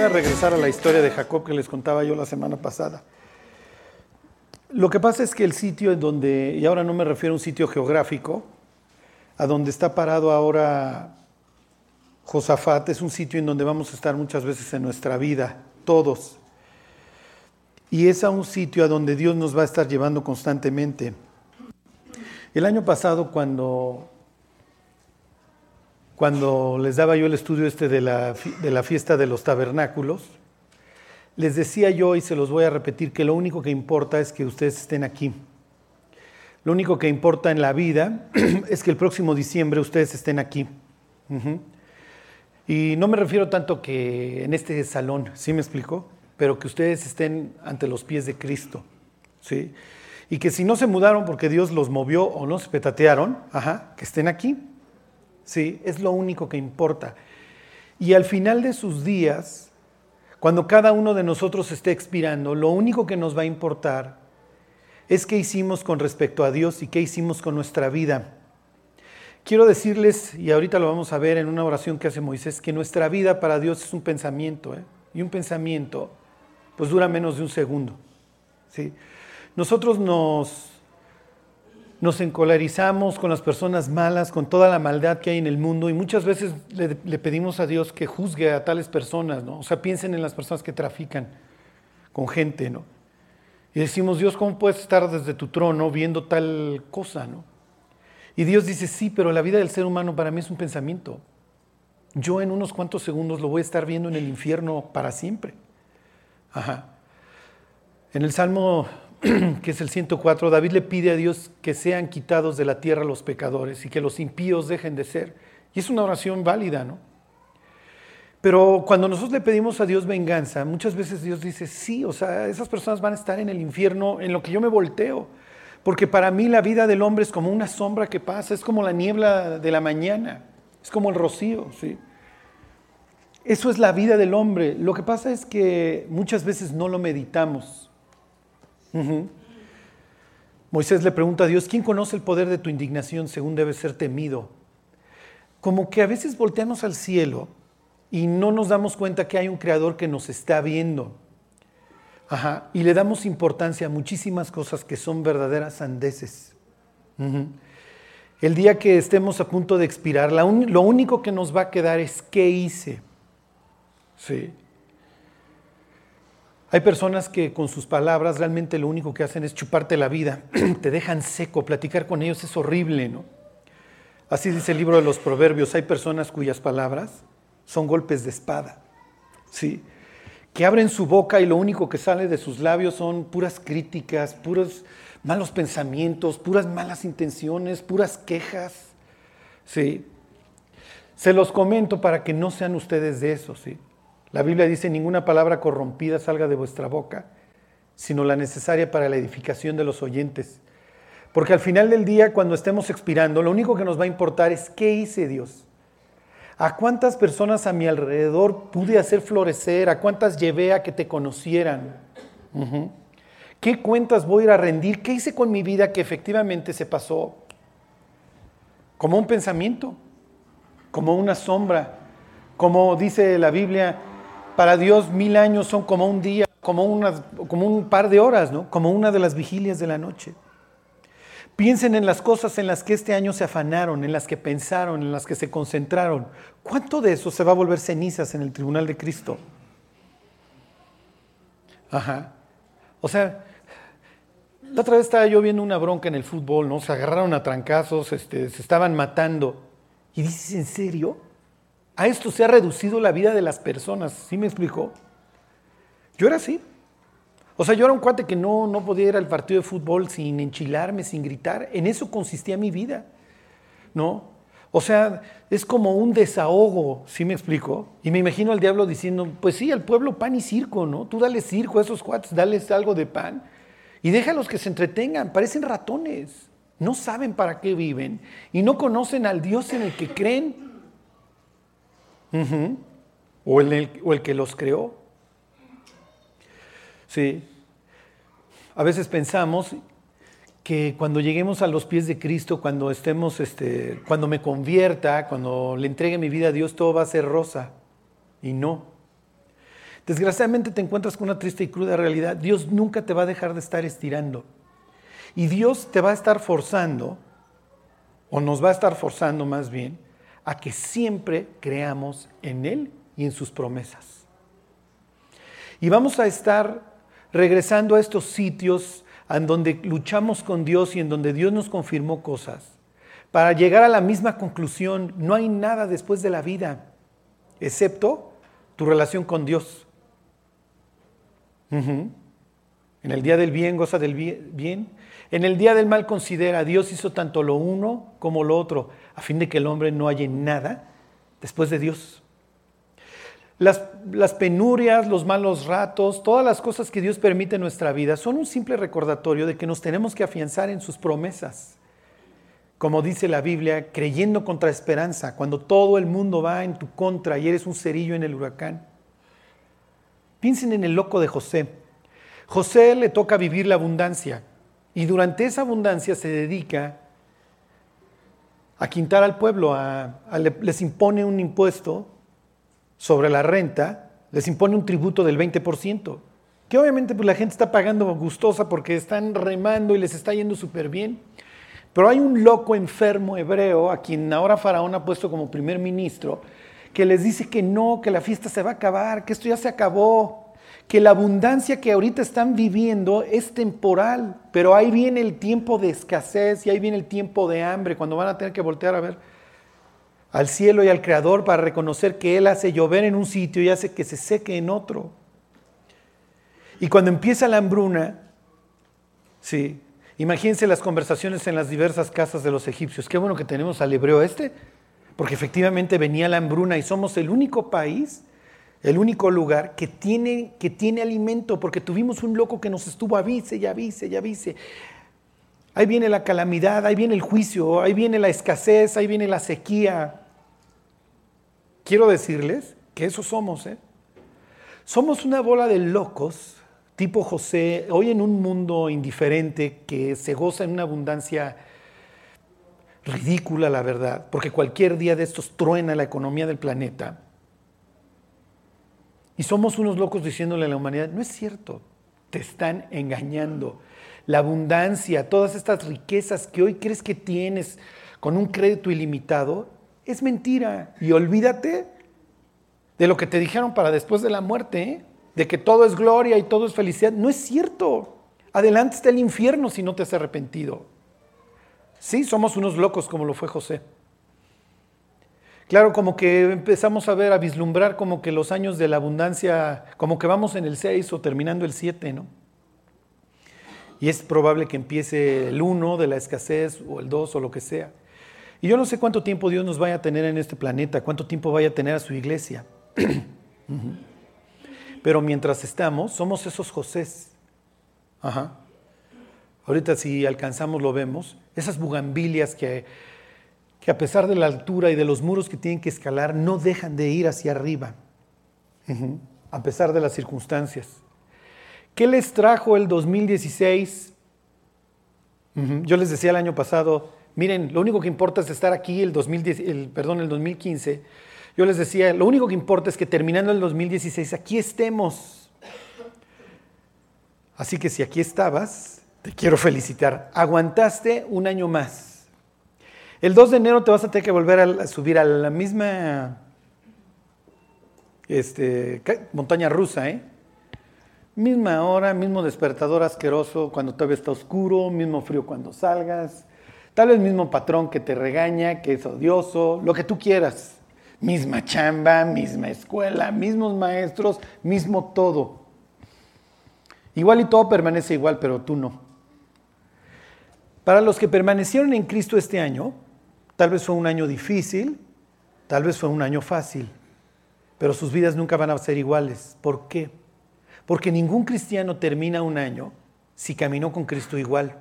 Voy a regresar a la historia de Jacob que les contaba yo la semana pasada. Lo que pasa es que el sitio en donde, y ahora no me refiero a un sitio geográfico, a donde está parado ahora Josafat, es un sitio en donde vamos a estar muchas veces en nuestra vida, todos. Y es a un sitio a donde Dios nos va a estar llevando constantemente. El año pasado, cuando, cuando les daba yo el estudio este de la, de la fiesta de los tabernáculos, les decía yo, y se los voy a repetir, que lo único que importa es que ustedes estén aquí. Lo único que importa en la vida es que el próximo diciembre ustedes estén aquí. Y no me refiero tanto que en este salón, ¿sí me explico? Pero que ustedes estén ante los pies de Cristo. ¿sí? Y que si no se mudaron porque Dios los movió o no se petatearon, ajá, que estén aquí. Sí, es lo único que importa. Y al final de sus días, cuando cada uno de nosotros esté expirando, lo único que nos va a importar es qué hicimos con respecto a Dios y qué hicimos con nuestra vida. Quiero decirles, y ahorita lo vamos a ver en una oración que hace Moisés, que nuestra vida para Dios es un pensamiento, ¿eh? y un pensamiento pues dura menos de un segundo. ¿sí? Nosotros nos nos encolarizamos con las personas malas, con toda la maldad que hay en el mundo y muchas veces le, pedimos a Dios que juzgue a tales personas, ¿no? O sea, piensen en las personas que trafican con gente, ¿no? Y decimos, Dios, ¿cómo puedes estar desde tu trono viendo tal cosa, ¿no? Y Dios dice, sí, pero la vida del ser humano para mí es un pensamiento. Yo en unos cuantos segundos lo voy a estar viendo en el infierno para siempre. Ajá. En el Salmo que es el 104, David le pide a Dios que sean quitados de la tierra los pecadores y que los impíos dejen de ser. Y es una oración válida, ¿no? Pero cuando nosotros le pedimos a Dios venganza, muchas veces Dios dice, sí, o sea, esas personas van a estar en el infierno en lo que yo me volteo. Porque para mí la vida del hombre es como una sombra que pasa, es como la niebla de la mañana, es como el rocío, ¿sí? Eso es la vida del hombre. Lo que pasa es que muchas veces no lo meditamos. Moisés le pregunta a Dios, ¿quién conoce el poder de tu indignación según debe ser temido? Como que a veces volteamos al cielo y no nos damos cuenta que hay un creador que nos está viendo. y le damos importancia a muchísimas cosas que son verdaderas sandeces. El día que estemos a punto de expirar, lo único que nos va a quedar es qué hice. Sí. Hay personas que con sus palabras realmente lo único que hacen es chuparte la vida, te dejan seco, platicar con ellos es horrible, ¿no? Así dice el libro de los Proverbios, hay personas cuyas palabras son golpes de espada, ¿sí? Que abren su boca y lo único que sale de sus labios son puras críticas, puros malos pensamientos, puras malas intenciones, puras quejas, ¿sí? Se los comento para que no sean ustedes de eso, ¿sí? La Biblia dice, ninguna palabra corrompida salga de vuestra boca, sino la necesaria para la edificación de los oyentes. Porque al final del día, cuando estemos expirando, lo único que nos va a importar es qué hice Dios. ¿A cuántas personas a mi alrededor pude hacer florecer? ¿A cuántas llevé a que te conocieran? ¿Qué cuentas voy a ir a rendir? ¿Qué hice con mi vida que efectivamente se pasó como un pensamiento, como una sombra, como dice la Biblia, para Dios mil años son como un día, como, como un par de horas, ¿no? como una de las vigilias de la noche. Piensen en las cosas en las que este año se afanaron, en las que pensaron, en las que se concentraron. ¿Cuánto de eso se va a volver cenizas en el tribunal de Cristo? Ajá. O sea, la otra vez estaba yo viendo una bronca en el fútbol, ¿no? Se agarraron a trancazos, este, se estaban matando. Y dices, ¿en serio? A esto se ha reducido la vida de las personas, ¿sí me explicó? Yo era así. O sea, yo era un cuate que no, no podía ir al partido de fútbol sin enchilarme, sin gritar. En eso consistía mi vida, ¿no? O sea, es como un desahogo, ¿sí me explico? Y me imagino al diablo diciendo, pues sí, al pueblo pan y circo, ¿no? Tú dale circo a esos cuates, dales algo de pan y déjalos que se entretengan, parecen ratones, no saben para qué viven y no conocen al Dios en el que creen o, el, o el que los creó. Sí. A veces pensamos que cuando lleguemos a los pies de Cristo, cuando estemos, este, cuando me convierta, cuando le entregue mi vida a Dios, todo va a ser rosa. Y no. desgraciadamente te encuentras con una triste y cruda realidad. Dios nunca te va a dejar de estar estirando. Y Dios te va a estar forzando, o nos va a estar forzando más bien, a que siempre creamos en Él y en sus promesas. Y vamos a estar regresando a estos sitios en donde luchamos con Dios y en donde Dios nos confirmó cosas, para llegar a la misma conclusión, no hay nada después de la vida, excepto tu relación con Dios. En el día del bien goza del bien, en el día del mal considera, Dios hizo tanto lo uno como lo otro, a fin de que el hombre no haya nada después de Dios. Las, las, penurias, los malos ratos, todas las cosas que Dios permite en nuestra vida son un simple recordatorio de que nos tenemos que afianzar en sus promesas. Como dice la Biblia, creyendo contra esperanza, cuando todo el mundo va en tu contra y eres un cerillo en el huracán. Piensen en el loco de José. José le toca vivir la abundancia y durante esa abundancia se dedica a quintar al pueblo, les impone un impuesto sobre la renta, les impone un tributo del 20%, que obviamente pues, la gente está pagando gustosa porque están remando y les está yendo súper bien. Pero hay un loco enfermo hebreo a quien ahora Faraón ha puesto como primer ministro, que les dice que no, que la fiesta se va a acabar, que esto ya se acabó, que la abundancia que ahorita están viviendo es temporal, pero ahí viene el tiempo de escasez y ahí viene el tiempo de hambre, cuando van a tener que voltear a ver al cielo y al Creador para reconocer que Él hace llover en un sitio y hace que se seque en otro. Y cuando empieza la hambruna, sí, imagínense las conversaciones en las diversas casas de los egipcios. Qué bueno que tenemos al hebreo este, porque efectivamente venía la hambruna y somos el único país el único lugar que tiene, que tiene alimento, porque tuvimos un loco que nos estuvo avise y avise y avise. Ahí viene la calamidad, ahí viene el juicio, ahí viene la escasez, ahí viene la sequía. Quiero decirles que eso somos, ¿eh? Somos una bola de locos, tipo José, hoy en un mundo indiferente que se goza en una abundancia ridícula, la verdad, porque cualquier día de estos truena la economía del planeta. Y somos unos locos diciéndole a la humanidad, no es cierto, te están engañando. La abundancia, todas estas riquezas que hoy crees que tienes con un crédito ilimitado, es mentira. Y olvídate de lo que te dijeron para después de la muerte, ¿eh? de que todo es gloria y todo es felicidad. No es cierto. Adelante está el infierno si no te has arrepentido. Sí, somos unos locos como lo fue José. Claro, como que empezamos a ver, a vislumbrar como que los años de la abundancia, como que vamos en el 6 o terminando el 7, ¿no? Y es probable que empiece el 1 de la escasez o el 2 o lo que sea. Y yo no sé cuánto tiempo Dios nos vaya a tener en este planeta, cuánto tiempo vaya a tener a su iglesia. Pero mientras estamos, somos esos Josés. Ajá. Ahorita si alcanzamos lo vemos, esas bugambilias que que a pesar de la altura y de los muros que tienen que escalar, no dejan de ir hacia arriba, a pesar de las circunstancias. ¿Qué les trajo el 2016? Yo les decía el año pasado, miren, lo único que importa es estar aquí el, 2010, el, perdón, el 2015. Yo les decía, lo único que importa es que terminando el 2016, aquí estemos. Así que si aquí estabas, te quiero felicitar. Aguantaste un año más. El 2 de enero te vas a tener que volver a subir a la misma este, montaña rusa, ¿eh? Misma hora, mismo despertador asqueroso cuando todavía está oscuro, mismo frío cuando salgas, tal vez mismo patrón que te regaña, que es odioso, lo que tú quieras. Misma chamba, misma escuela, mismos maestros, mismo todo. Igual y todo permanece igual, pero tú no. Para los que permanecieron en Cristo este año, Tal vez fue un año difícil, tal vez fue un año fácil, pero sus vidas nunca van a ser iguales. ¿Por qué? Porque ningún cristiano termina un año si caminó con Cristo igual.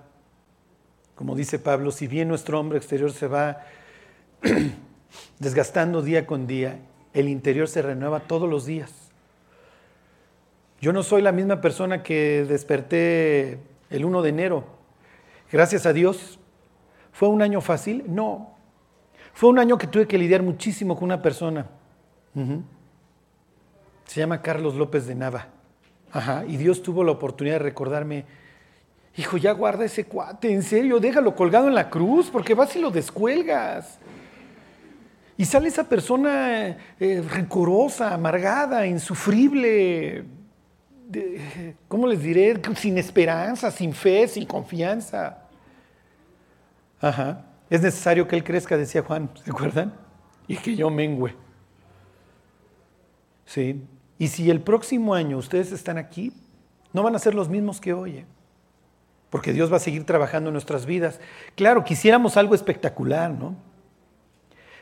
Como dice Pablo, si bien nuestro hombre exterior se va desgastando día con día, el interior se renueva todos los días. Yo no soy la misma persona que desperté el 1 de enero. Gracias a Dios. ¿Fue un año fácil? No. Fue un año que tuve que lidiar muchísimo con una persona. Se llama Carlos López de Nava. Ajá. Y Dios tuvo la oportunidad de recordarme, hijo, ya guarda ese cuate, en serio, déjalo colgado en la cruz, porque vas y lo descuelgas. Y sale esa persona eh, rencorosa, amargada, insufrible, ¿cómo les diré? Sin esperanza, sin fe, sin confianza. Ajá. Es necesario que él crezca, decía Juan, ¿se acuerdan? Y que yo mengüe. Sí. Y si el próximo año ustedes están aquí, no van a ser los mismos que hoy. ¿eh? Porque Dios va a seguir trabajando en nuestras vidas. Claro, quisiéramos algo espectacular, ¿no?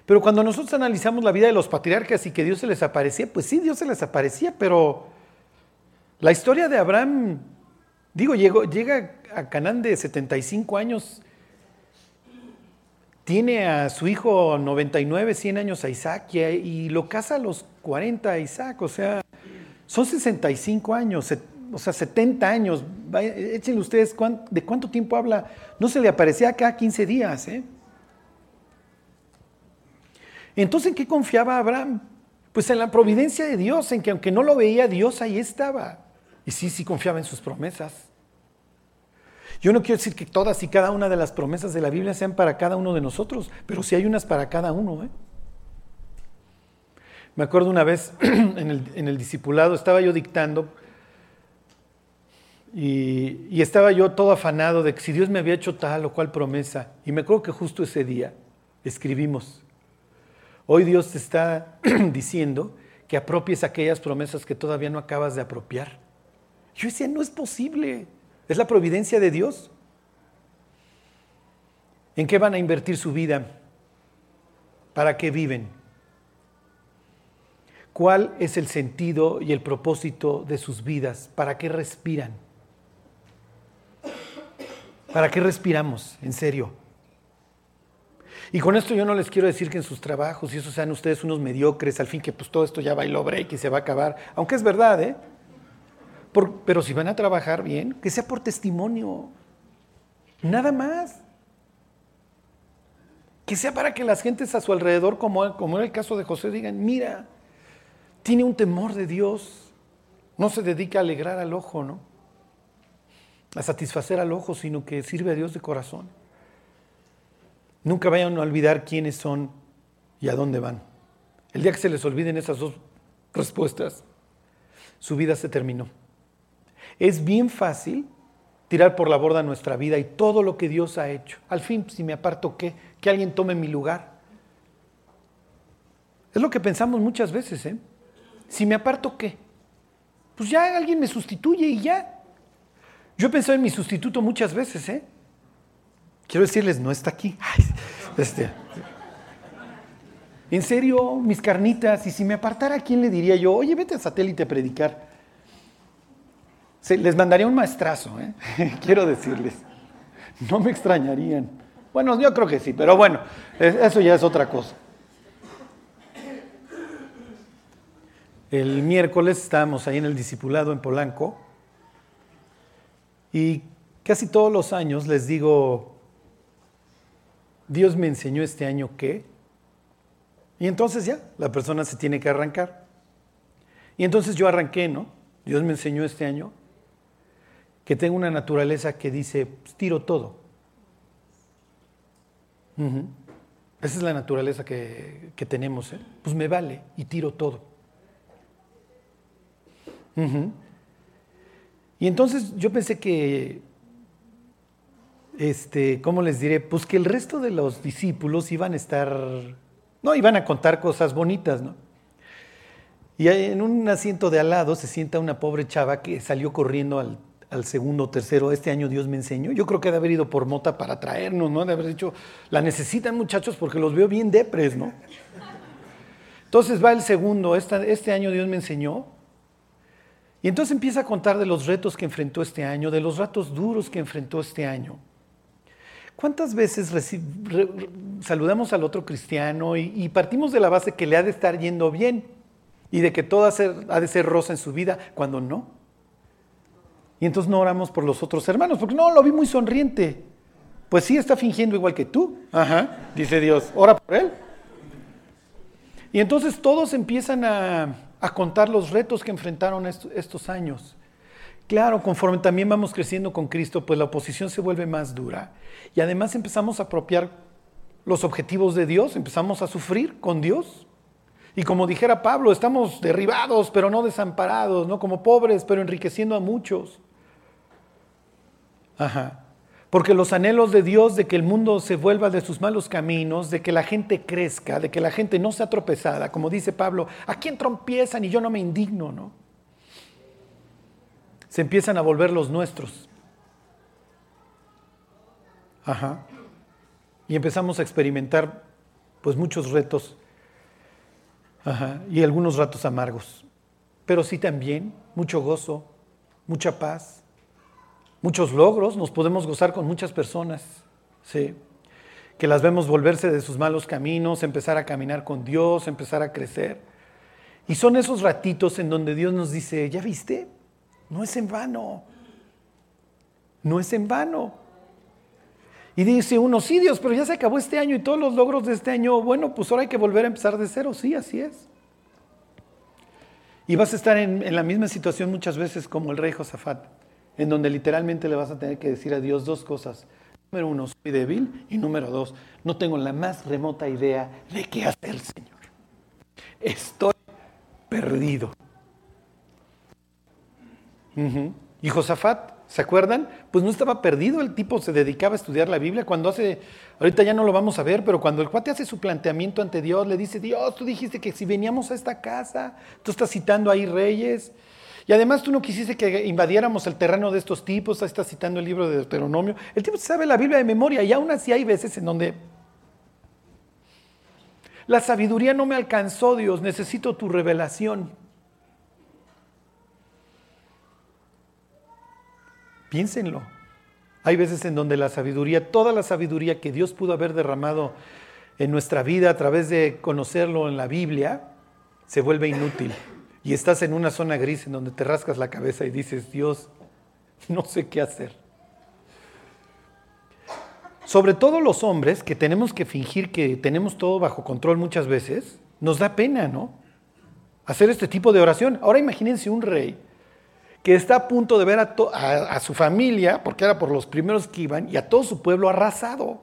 Pero cuando nosotros analizamos la vida de los patriarcas y que Dios se les aparecía, pues sí, Dios se les aparecía, pero la historia de Abraham, digo, llega a Canaán de 75 años, tiene a su hijo 99, 100 años a Isaac y, lo casa a los 40 a Isaac, o sea, son 65 años, o sea, 70 años. Échenle ustedes de cuánto tiempo habla. No se le aparecía cada 15 días, ¿eh? Entonces, ¿en qué confiaba Abraham? Pues en la providencia de Dios, en que aunque no lo veía, Dios ahí estaba. Y sí, sí confiaba en sus promesas. Yo no quiero decir que todas y cada una de las promesas de la Biblia sean para cada uno de nosotros, pero sí hay unas para cada uno. ¿eh? Me acuerdo una vez en el, discipulado, estaba yo dictando y, y, estaba yo todo afanado de que si Dios me había hecho tal o cual promesa. Y me acuerdo que justo ese día escribimos, Hoy Dios te está diciendo que apropies aquellas promesas que todavía no acabas de apropiar. Yo decía, no es posible. Es la providencia de Dios. ¿En qué van a invertir su vida? ¿Para qué viven? ¿Cuál es el sentido y el propósito de sus vidas? ¿Para qué respiran? ¿Para qué respiramos? En serio. Y con esto yo no les quiero decir que en sus trabajos y eso sean ustedes unos mediocres, al fin que pues todo esto ya bailó break y se va a acabar, aunque es verdad, ¿eh? Pero si van a trabajar bien, que sea por testimonio, nada más. Que sea para que las gentes a su alrededor, como, como en el caso de José, digan, mira, tiene un temor de Dios, no se dedica a alegrar al ojo, ¿no? A satisfacer al ojo, sino que sirve a Dios de corazón. Nunca vayan a olvidar quiénes son y a dónde van. El día que se les olviden esas dos respuestas, su vida se terminó. Es bien fácil tirar por la borda nuestra vida y todo lo que Dios ha hecho. Al fin, si me aparto, ¿qué? Que alguien tome mi lugar. Es lo que pensamos muchas veces, ¿eh? Si me aparto, ¿qué? Pues ya alguien me sustituye y ya. Yo he pensado en mi sustituto muchas veces, ¿eh? Quiero decirles, no está aquí. este. En serio, mis carnitas, y si me apartara, ¿quién le diría yo? Oye, vete a satélite a predicar. Les mandaría un maestrazo, ¿eh? quiero decirles. No me extrañarían. Bueno, yo creo que sí, pero bueno, eso ya es otra cosa. El miércoles estábamos ahí en el discipulado en Polanco y casi todos los años les digo, Dios me enseñó este año que, y entonces ya, la persona se tiene que arrancar. Y entonces yo arranqué, ¿no? Dios me enseñó este año que tengo una naturaleza que dice, pues, tiro todo. Esa es la naturaleza que, tenemos, ¿eh? Pues me vale y tiro todo. Y entonces yo pensé que este, ¿cómo les diré? Pues que el resto de los discípulos iban a estar, no, iban a contar cosas bonitas, ¿no? Y en un asiento de al lado se sienta una pobre chava que salió corriendo al, segundo o tercero, este año Dios me enseñó. Yo creo que de haber ido por mota para traernos, ¿no? De haber dicho, la necesitan muchachos porque los veo bien depres, ¿no? Entonces va el segundo, este año Dios me enseñó. Y entonces empieza a contar de los retos que enfrentó este año, de los ratos duros que enfrentó este año. ¿Cuántas veces saludamos al otro cristiano y, partimos de la base que le ha de estar yendo bien y de que todo ha, de ser rosa en su vida cuando no? Y entonces no oramos por los otros hermanos, porque no, lo vi muy sonriente. Pues sí, está fingiendo igual que tú. Ajá, dice Dios, ora por él. Y entonces todos empiezan a, a contar los retos que enfrentaron estos años. Claro, conforme también vamos creciendo con Cristo, pues la oposición se vuelve más dura. Y además empezamos a apropiar los objetivos de Dios, empezamos a sufrir con Dios. Y como dijera Pablo, estamos derribados, pero no desamparados, ¿no? Como pobres, pero enriqueciendo a muchos. Ajá. Porque los anhelos de Dios de que el mundo se vuelva de sus malos caminos, de que la gente crezca, de que la gente no sea tropezada, como dice Pablo, ¿a quién trompiezan y yo no me indigno, no? Se empiezan a volver los nuestros. Ajá. Y empezamos a experimentar pues muchos retos Ajá. y algunos ratos amargos. Pero sí también mucho gozo, mucha paz, muchos logros, nos podemos gozar con muchas personas, ¿sí? que las vemos volverse de sus malos caminos, empezar a caminar con Dios, empezar a crecer. Y son esos ratitos en donde Dios nos dice, ¿ya viste? No es en vano. No es en vano. Y dice uno, sí Dios, pero ya se acabó este año y todos los logros de este año, bueno, pues ahora hay que volver a empezar de cero. Sí, así es. Y vas a estar en, en la misma situación muchas veces como el rey Josafat en donde literalmente le vas a tener que decir a Dios dos cosas. Número uno, soy débil. Y número dos, no tengo la más remota idea de qué hacer, Señor. Estoy perdido. Y Josafat, ¿se acuerdan? Pues no estaba perdido, el tipo se dedicaba a estudiar la Biblia. Cuando hace, ahorita ya no lo vamos a ver, pero cuando el cuate hace su planteamiento ante Dios, le dice, Dios, tú dijiste que si veníamos a esta casa, tú estás citando ahí reyes, y además tú no quisiste que invadiéramos el terreno de estos tipos, ahí estás citando el libro de Deuteronomio. El tipo sabe la Biblia de memoria y aún así hay veces en donde la sabiduría no me alcanzó, Dios, necesito tu revelación. Piénsenlo. Hay veces en donde la sabiduría, toda la sabiduría que Dios pudo haber derramado en nuestra vida a través de conocerlo en la Biblia, se vuelve inútil y estás en una zona gris en donde te rascas la cabeza y dices, Dios, no sé qué hacer. Sobre todo los hombres que tenemos que fingir que tenemos todo bajo control muchas veces, nos da pena, ¿no? Hacer este tipo de oración. Ahora imagínense un rey que está a punto de ver a, a, su familia, porque era por los primeros que iban, y a todo su pueblo arrasado.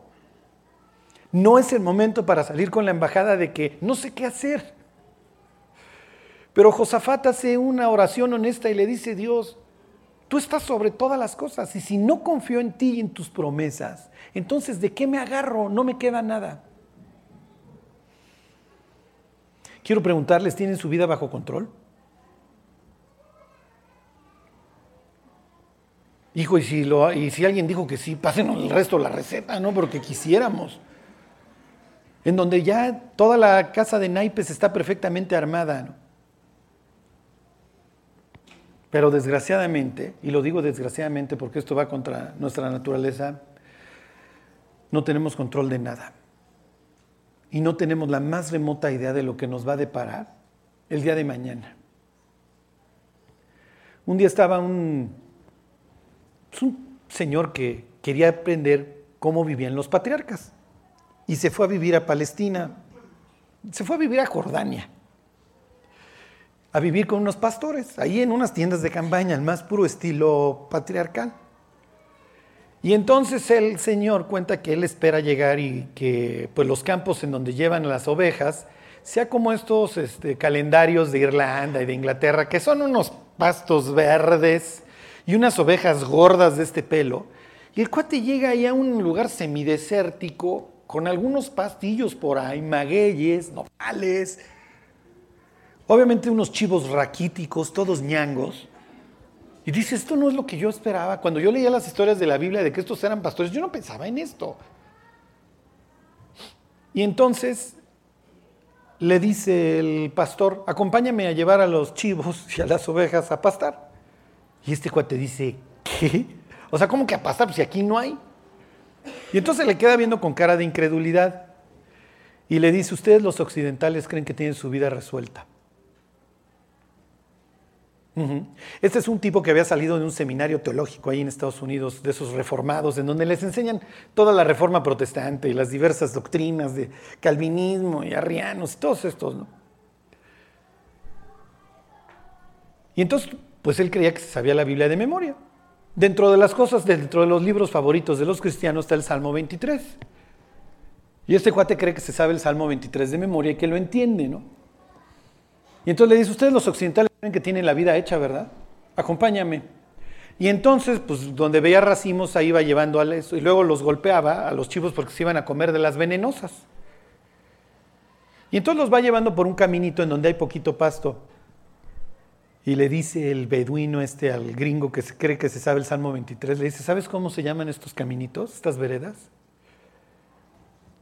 No es el momento para salir con la embajada de que no sé qué hacer. Pero Josafat hace una oración honesta y le dice, Dios, tú estás sobre todas las cosas y si no confío en ti y en tus promesas, entonces ¿de qué me agarro? No me queda nada. Quiero preguntarles, ¿tienen su vida bajo control? Hijo, y si, alguien dijo que sí, pásenos el resto de la receta, ¿no? Porque quisiéramos. En donde ya toda la casa de naipes está perfectamente armada, ¿no? Pero desgraciadamente, y lo digo desgraciadamente porque esto va contra nuestra naturaleza, no tenemos control de nada. Y no tenemos la más remota idea de lo que nos va a deparar el día de mañana. Un día estaba un, pues un señor que quería aprender cómo vivían los patriarcas y se fue a vivir a Palestina, se fue a vivir a Jordania a vivir con unos pastores, ahí en unas tiendas de campaña, el más puro estilo patriarcal. Y entonces el Señor cuenta que él espera llegar y que pues, los campos en donde llevan las ovejas sea como estos este, calendarios de Irlanda y de Inglaterra, que son unos pastos verdes y unas ovejas gordas de este pelo. Y el cuate llega ahí a un lugar semidesértico, con algunos pastillos por ahí, magueyes, nopales, Obviamente unos chivos raquíticos, todos ñangos. Y dice, esto no es lo que yo esperaba. Cuando yo leía las historias de la Biblia de que estos eran pastores, yo no pensaba en esto. Y entonces le dice el pastor, acompáñame a llevar a los chivos y a las ovejas a pastar. Y este cuate dice, ¿qué? O sea, ¿cómo que a pastar si aquí no hay? Y entonces le queda viendo con cara de incredulidad y le dice, ustedes los occidentales creen que tienen su vida resuelta. Este es un tipo que había salido de un seminario teológico ahí en Estados Unidos, de esos reformados, en donde les enseñan toda la reforma protestante y las diversas doctrinas de calvinismo y arrianos y todos estos. Y entonces, pues él creía que se sabía la Biblia de memoria. Dentro de las cosas, dentro de los libros favoritos de los cristianos está el Salmo 23. Y este cuate cree que se sabe el Salmo 23 de memoria y que lo entiende, ¿no? Y entonces le dice, ustedes los occidentales creen que tienen la vida hecha, ¿verdad? Acompáñame. Y entonces, pues donde veía racimos, ahí iba llevando a eso. Y luego los golpeaba a los chivos porque se iban a comer de las venenosas. Y entonces los va llevando por un caminito en donde hay poquito pasto. Y le dice el beduino este al gringo que cree que se sabe el Salmo 23, le dice, ¿sabes cómo se llaman estos caminitos, estas veredas?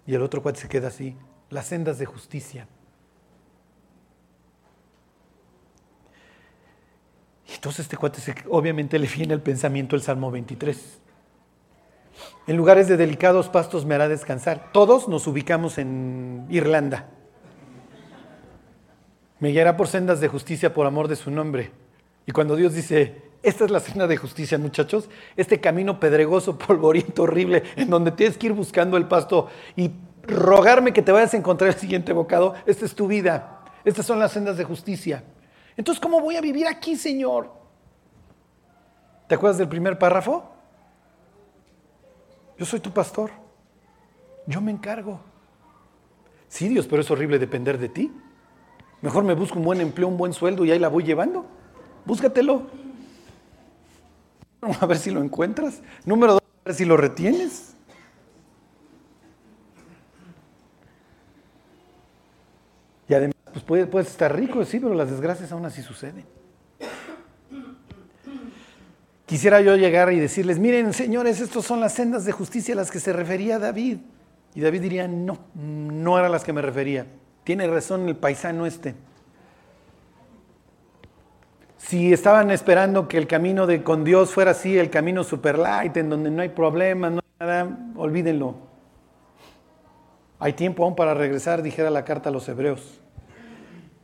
Y el otro cuate se queda así, las sendas de justicia. Entonces este cuate obviamente le viene el pensamiento el Salmo 23. En lugares de delicados pastos me hará descansar. Todos nos ubicamos en Irlanda. Me guiará por sendas de justicia por amor de su nombre. Y cuando Dios dice, esta es la senda de justicia, muchachos, este camino pedregoso, polvoriento, horrible, en donde tienes que ir buscando el pasto y rogarme que te vayas a encontrar el siguiente bocado, esta es tu vida. Estas son las sendas de justicia. Entonces, ¿cómo voy a vivir aquí, Señor? ¿Te acuerdas del primer párrafo? Yo soy tu pastor. Yo me encargo. Sí, Dios, pero es horrible depender de ti. Mejor me busco un buen empleo, un buen sueldo y ahí la voy llevando. Búscatelo. A ver si lo encuentras. Número dos, a ver si lo retienes. Y además, pues puedes, estar rico, sí, pero las desgracias aún así suceden. Quisiera yo llegar y decirles, miren, señores, estas son las sendas de justicia a las que se refería David. Y David diría, no, no eran las que me refería. Tiene razón el paisano este. Si estaban esperando que el camino de con Dios fuera así, el camino super light, en donde no hay problemas, no hay nada, olvídenlo. Hay tiempo aún para regresar, dijera la carta a los hebreos,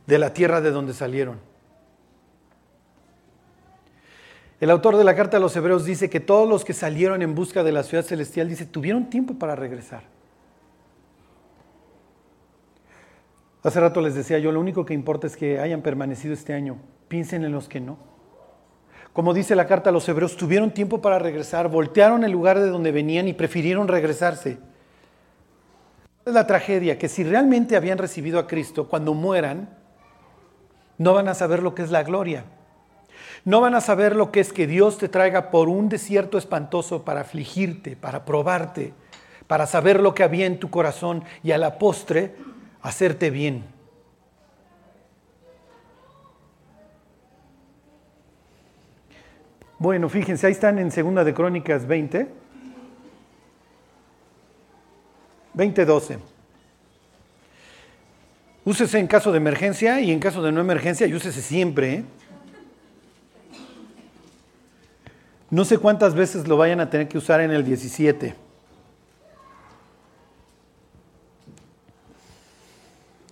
de la tierra de donde salieron. El autor de la carta a los hebreos dice que todos los que salieron en busca de la ciudad celestial, dice, tuvieron tiempo para regresar. Hace rato les decía yo, lo único que importa es que hayan permanecido este año. Piensen en los que no. Como dice la carta a los hebreos, tuvieron tiempo para regresar, voltearon el lugar de donde venían y prefirieron regresarse. Es la tragedia, que si realmente habían recibido a Cristo, cuando mueran, no van a saber lo que es la gloria. No van a saber lo que es que Dios te traiga por un desierto espantoso para afligirte, para probarte, para saber lo que había en tu corazón y a la postre hacerte bien. Bueno, fíjense, ahí están en Segunda de Crónicas 20. 20.12. Úsese en caso de emergencia y en caso de no emergencia, y úsese siempre. ¿eh? No sé cuántas veces lo vayan a tener que usar en el 17.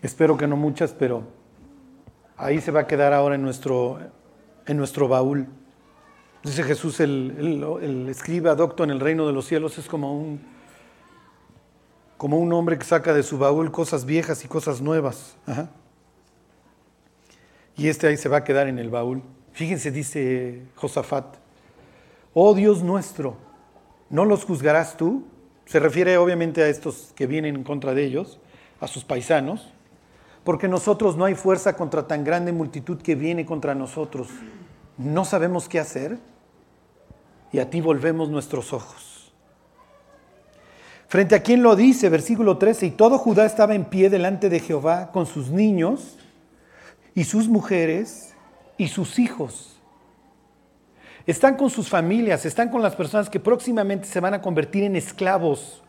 Espero que no muchas, pero ahí se va a quedar ahora en nuestro, en nuestro baúl. Dice Jesús, el, el, escriba docto en el reino de los cielos es como un, como un hombre que saca de su baúl cosas viejas y cosas nuevas. Y este ahí se va a quedar en el baúl. Fíjense, dice Josafat, oh Dios nuestro, ¿no los juzgarás tú? Se refiere obviamente a estos que vienen en contra de ellos, a sus paisanos porque nosotros no hay fuerza contra tan grande multitud que viene contra nosotros. No sabemos qué hacer y a ti volvemos nuestros ojos. Frente a quien lo dice, versículo 13, y todo Judá estaba en pie delante de Jehová con sus niños y sus mujeres y sus hijos. Están con sus familias, están con las personas que próximamente se van a convertir en esclavos.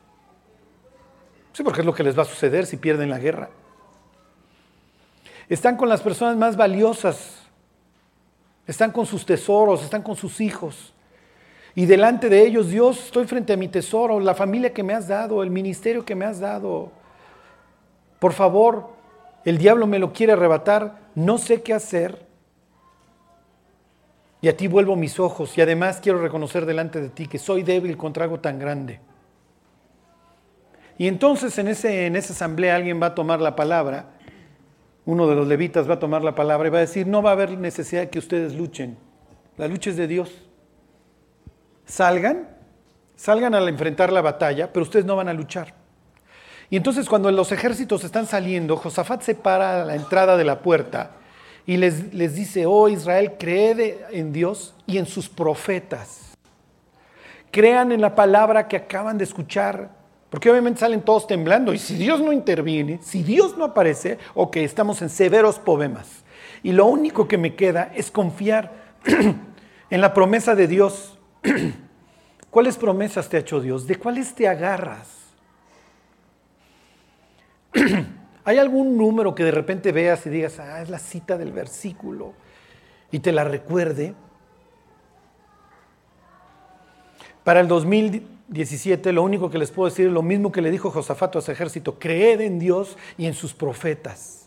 Sí, porque es lo que les va a suceder si pierden la guerra. Están con las personas más valiosas. Están con sus tesoros, están con sus hijos. Y delante de ellos, Dios, estoy frente a mi tesoro, la familia que me has dado, el ministerio que me has dado. Por favor, el diablo me lo quiere arrebatar, no sé qué hacer. Y a ti vuelvo mis ojos y además quiero reconocer delante de ti que soy débil contra algo tan grande. Y entonces en, ese, en esa asamblea alguien va a tomar la palabra uno de los levitas va a tomar la palabra y va a decir, no va a haber necesidad de que ustedes luchen. La lucha es de Dios. Salgan, salgan al enfrentar la batalla, pero ustedes no van a luchar. Y entonces cuando los ejércitos están saliendo, Josafat se para a la entrada de la puerta y les, les dice, oh Israel, creed en Dios y en sus profetas. Crean en la palabra que acaban de escuchar, porque obviamente salen todos temblando. Y si Dios no interviene, si Dios no aparece, ok, estamos en severos problemas. Y lo único que me queda es confiar en la promesa de Dios. ¿Cuáles promesas te ha hecho Dios? ¿De cuáles te agarras? ¿Hay algún número que de repente veas y digas, ah, es la cita del versículo y te la recuerde? Para el 2017 lo único que les puedo decir es lo mismo que le dijo Josafato a su ejército, creed en Dios y en sus profetas.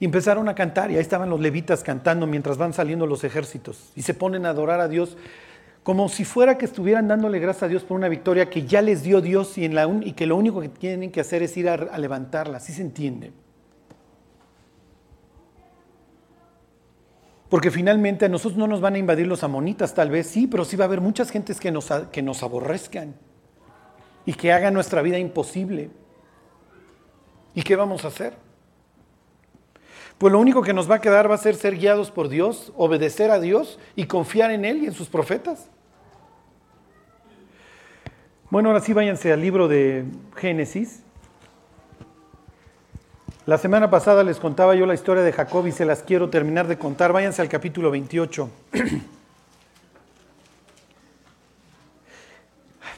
Y empezaron a cantar y ahí estaban los levitas cantando mientras van saliendo los ejércitos y se ponen a adorar a Dios como si fuera que estuvieran dándole gracias a Dios por una victoria que ya les dio Dios y, en la y que lo único que tienen que hacer es ir a, levantarla, así se entiende. Porque finalmente a nosotros no nos van a invadir los amonitas, tal vez sí, pero sí va a haber muchas gentes que nos, que nos aborrezcan y que hagan nuestra vida imposible. ¿Y qué vamos a hacer? Pues lo único que nos va a quedar va a ser ser guiados por Dios, obedecer a Dios y confiar en Él y en sus profetas. Bueno, ahora sí váyanse al libro de Génesis. La semana pasada les contaba yo la historia de Jacob y se las quiero terminar de contar. Váyanse al capítulo 28.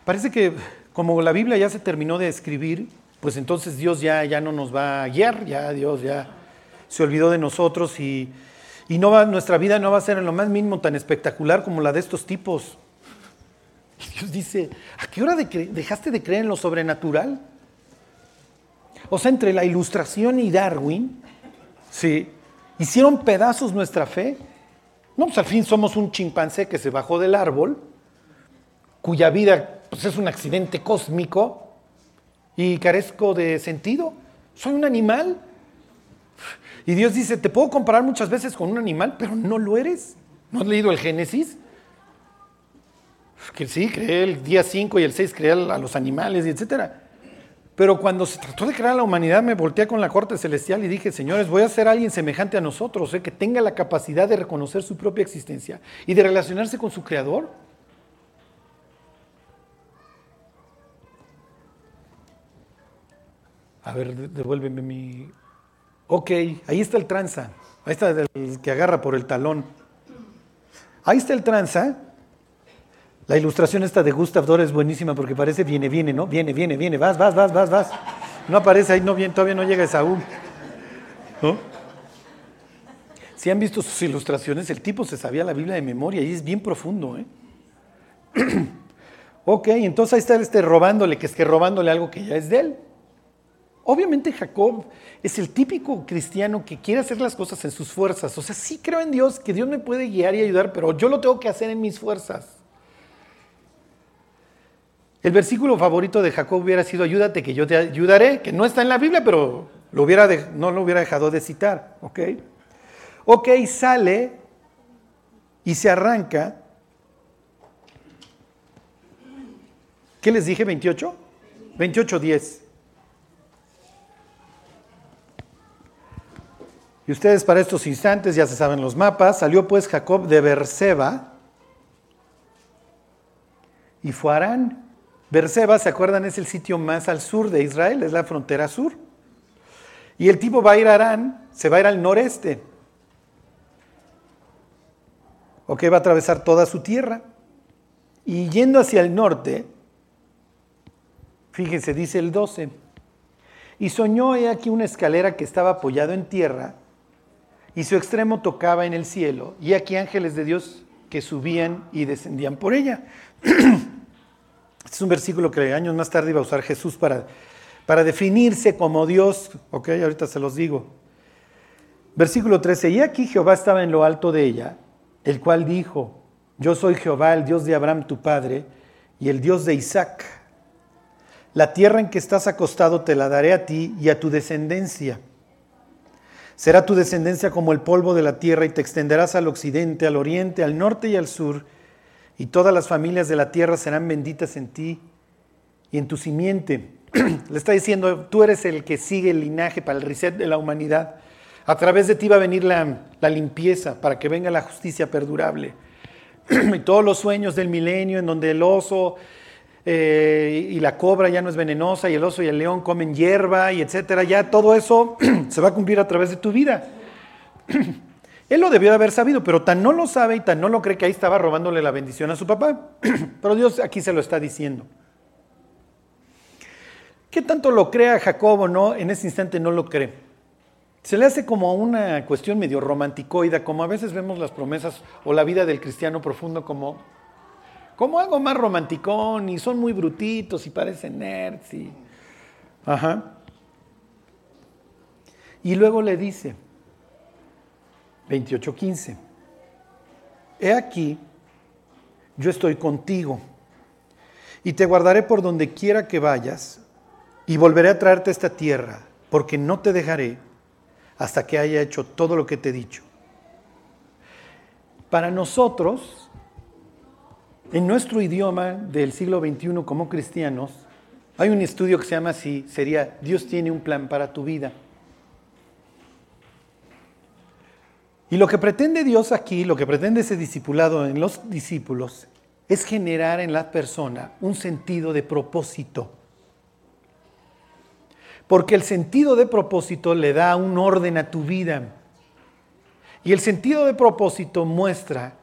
Parece que como la Biblia ya se terminó de escribir, pues entonces Dios ya, ya no nos va a guiar, ya Dios ya se olvidó de nosotros y, no va, nuestra vida no va a ser en lo más mínimo tan espectacular como la de estos tipos. Y Dios dice, ¿a qué hora dejaste de creer en lo sobrenatural? O sea, entre la ilustración y Darwin, ¿sí? ¿Hicieron pedazos nuestra fe? No, pues al fin somos un chimpancé que se bajó del árbol, cuya vida pues, es un accidente cósmico y carezco de sentido. Soy un animal y Dios dice, te puedo comparar muchas veces con un animal, pero no lo eres. ¿No has leído el Génesis? Que sí, creé el día 5 y el 6 creé a los animales y etcétera. Pero cuando se trató de crear la humanidad, me volteé con la corte celestial y dije, señores, voy a ser alguien semejante a nosotros, ¿eh? que tenga la capacidad de reconocer su propia existencia y de relacionarse con su creador. A ver, devuélveme mi Ok, ahí está el tranza. Ahí está el que agarra por el talón. Ahí está el tranza. La ilustración esta de Gustav Dor es buenísima porque parece viene, viene, ¿no? Viene, viene, viene, vas, vas, vas, vas, vas. No aparece ahí, no, bien, todavía no llega Saúl. ¿No? Si han visto sus ilustraciones, el tipo se sabía la Biblia de memoria y es bien profundo, ¿eh? ok, entonces ahí está este robándole, que es que robándole algo que ya es de él. Obviamente Jacob es el típico cristiano que quiere hacer las cosas en sus fuerzas. O sea, sí creo en Dios, que Dios me puede guiar y ayudar, pero yo lo tengo que hacer en mis fuerzas. El versículo favorito de Jacob hubiera sido, ayúdate que yo te ayudaré, que no está en la Biblia, pero lo hubiera no lo hubiera dejado de citar. ¿Ok? Ok, sale y se arranca. ¿Qué les dije? ¿28? 28, 10. Y ustedes para estos instantes ya se saben los mapas. Salió pues Jacob de Berseba y fue a Arán. Berseba, ¿se acuerdan? Es el sitio más al sur de Israel, es la frontera sur. Y el tipo va a ir a Arán, se va a ir al noreste. Ok, va a atravesar toda su tierra. Y yendo hacia el norte, fíjense, dice el 12, y soñó he aquí una escalera que estaba apoyado en tierra y su extremo tocaba en el cielo, y aquí ángeles de Dios que subían y descendían por ella. Este es un versículo que años más tarde iba a usar Jesús para, para definirse como Dios. Ok, ahorita se los digo. Versículo 13, y aquí Jehová estaba en lo alto de ella, el cual dijo, yo soy Jehová, el Dios de Abraham tu padre, y el Dios de Isaac. La tierra en que estás acostado te la daré a ti y a tu descendencia. Será tu descendencia como el polvo de la tierra y te extenderás al occidente, al oriente, al norte y al sur, y todas las familias de la tierra serán benditas en ti y en tu simiente. Le está diciendo, tú eres el que sigue el linaje para el reset de la humanidad. A través de ti va a venir la, limpieza para que venga la justicia perdurable. y todos los sueños del milenio en donde el oso eh, y la cobra ya no es venenosa y el oso y el león comen hierba y etcétera, ya todo eso se va a cumplir a través de tu vida. Él lo debió de haber sabido, pero tan no lo sabe y tan no lo cree que ahí estaba robándole la bendición a su papá. Pero Dios aquí se lo está diciendo. ¿Qué tanto lo cree a Jacobo no? En ese instante no lo cree. Se le hace como una cuestión medio romanticoida, como a veces vemos las promesas o la vida del cristiano profundo como, como algo más romanticón y son muy brutitos y parecen nerds y... Ajá. Y luego le dice, 28.15, he aquí, yo estoy contigo y te guardaré por donde quiera que vayas y volveré a traerte a esta tierra, porque no te dejaré hasta que haya hecho todo lo que te he dicho. Para nosotros, en nuestro idioma del siglo XXI como cristianos, hay un estudio que se llama así, sería Dios tiene un plan para tu vida. Y lo que pretende Dios aquí, lo que pretende ese discipulado en los discípulos, es generar en la persona un sentido de propósito. Porque el sentido de propósito le da un orden a tu vida. Y el sentido de propósito muestra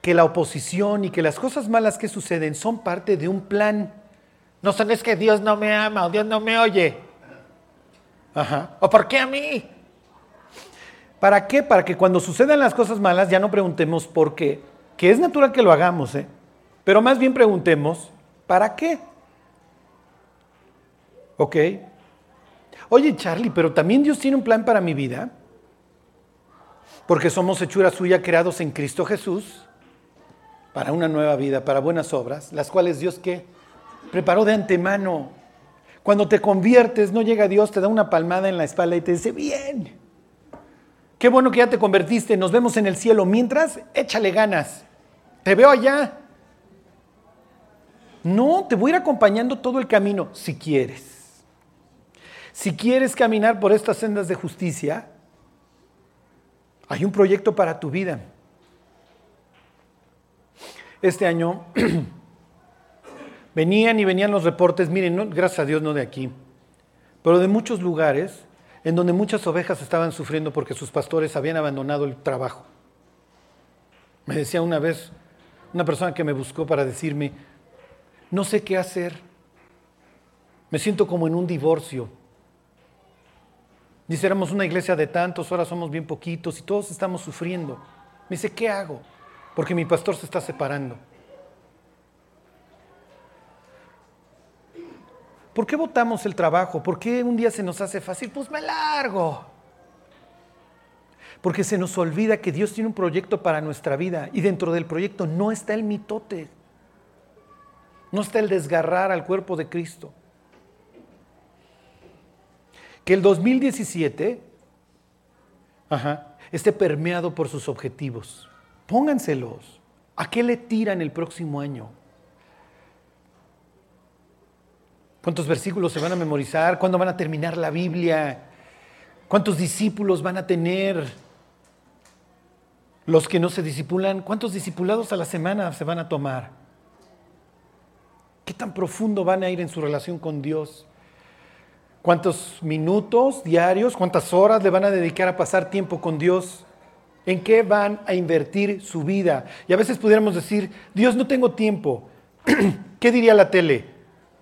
que la oposición y que las cosas malas que suceden son parte de un plan. No son es que Dios no me ama o Dios no me oye. Ajá. ¿O por qué a mí? ¿Para qué? Para que cuando sucedan las cosas malas ya no preguntemos por qué. Que es natural que lo hagamos, ¿eh? Pero más bien preguntemos, ¿para qué? ¿Ok? Oye, Charlie, pero también Dios tiene un plan para mi vida. Porque somos hechura suya creados en Cristo Jesús para una nueva vida, para buenas obras, las cuales Dios que preparó de antemano. Cuando te conviertes, no llega Dios, te da una palmada en la espalda y te dice, bien, qué bueno que ya te convertiste, nos vemos en el cielo. Mientras, échale ganas, te veo allá. No, te voy a ir acompañando todo el camino, si quieres. Si quieres caminar por estas sendas de justicia, hay un proyecto para tu vida. Este año venían y venían los reportes, miren, gracias a Dios no de aquí, pero de muchos lugares en donde muchas ovejas estaban sufriendo porque sus pastores habían abandonado el trabajo. Me decía una vez una persona que me buscó para decirme, no sé qué hacer, me siento como en un divorcio, Dice, éramos una iglesia de tantos, ahora somos bien poquitos y todos estamos sufriendo. Me dice, ¿qué hago? Porque mi pastor se está separando. ¿Por qué votamos el trabajo? ¿Por qué un día se nos hace fácil? Pues me largo. Porque se nos olvida que Dios tiene un proyecto para nuestra vida y dentro del proyecto no está el mitote, no está el desgarrar al cuerpo de Cristo que el 2017 esté permeado por sus objetivos. Pónganselos. ¿A qué le tiran el próximo año? ¿Cuántos versículos se van a memorizar? ¿Cuándo van a terminar la Biblia? ¿Cuántos discípulos van a tener? Los que no se disipulan, ¿cuántos discipulados a la semana se van a tomar? ¿Qué tan profundo van a ir en su relación con Dios? ¿Cuántos minutos diarios, cuántas horas le van a dedicar a pasar tiempo con Dios? ¿En qué van a invertir su vida? Y a veces pudiéramos decir, Dios, no tengo tiempo. ¿Qué diría la tele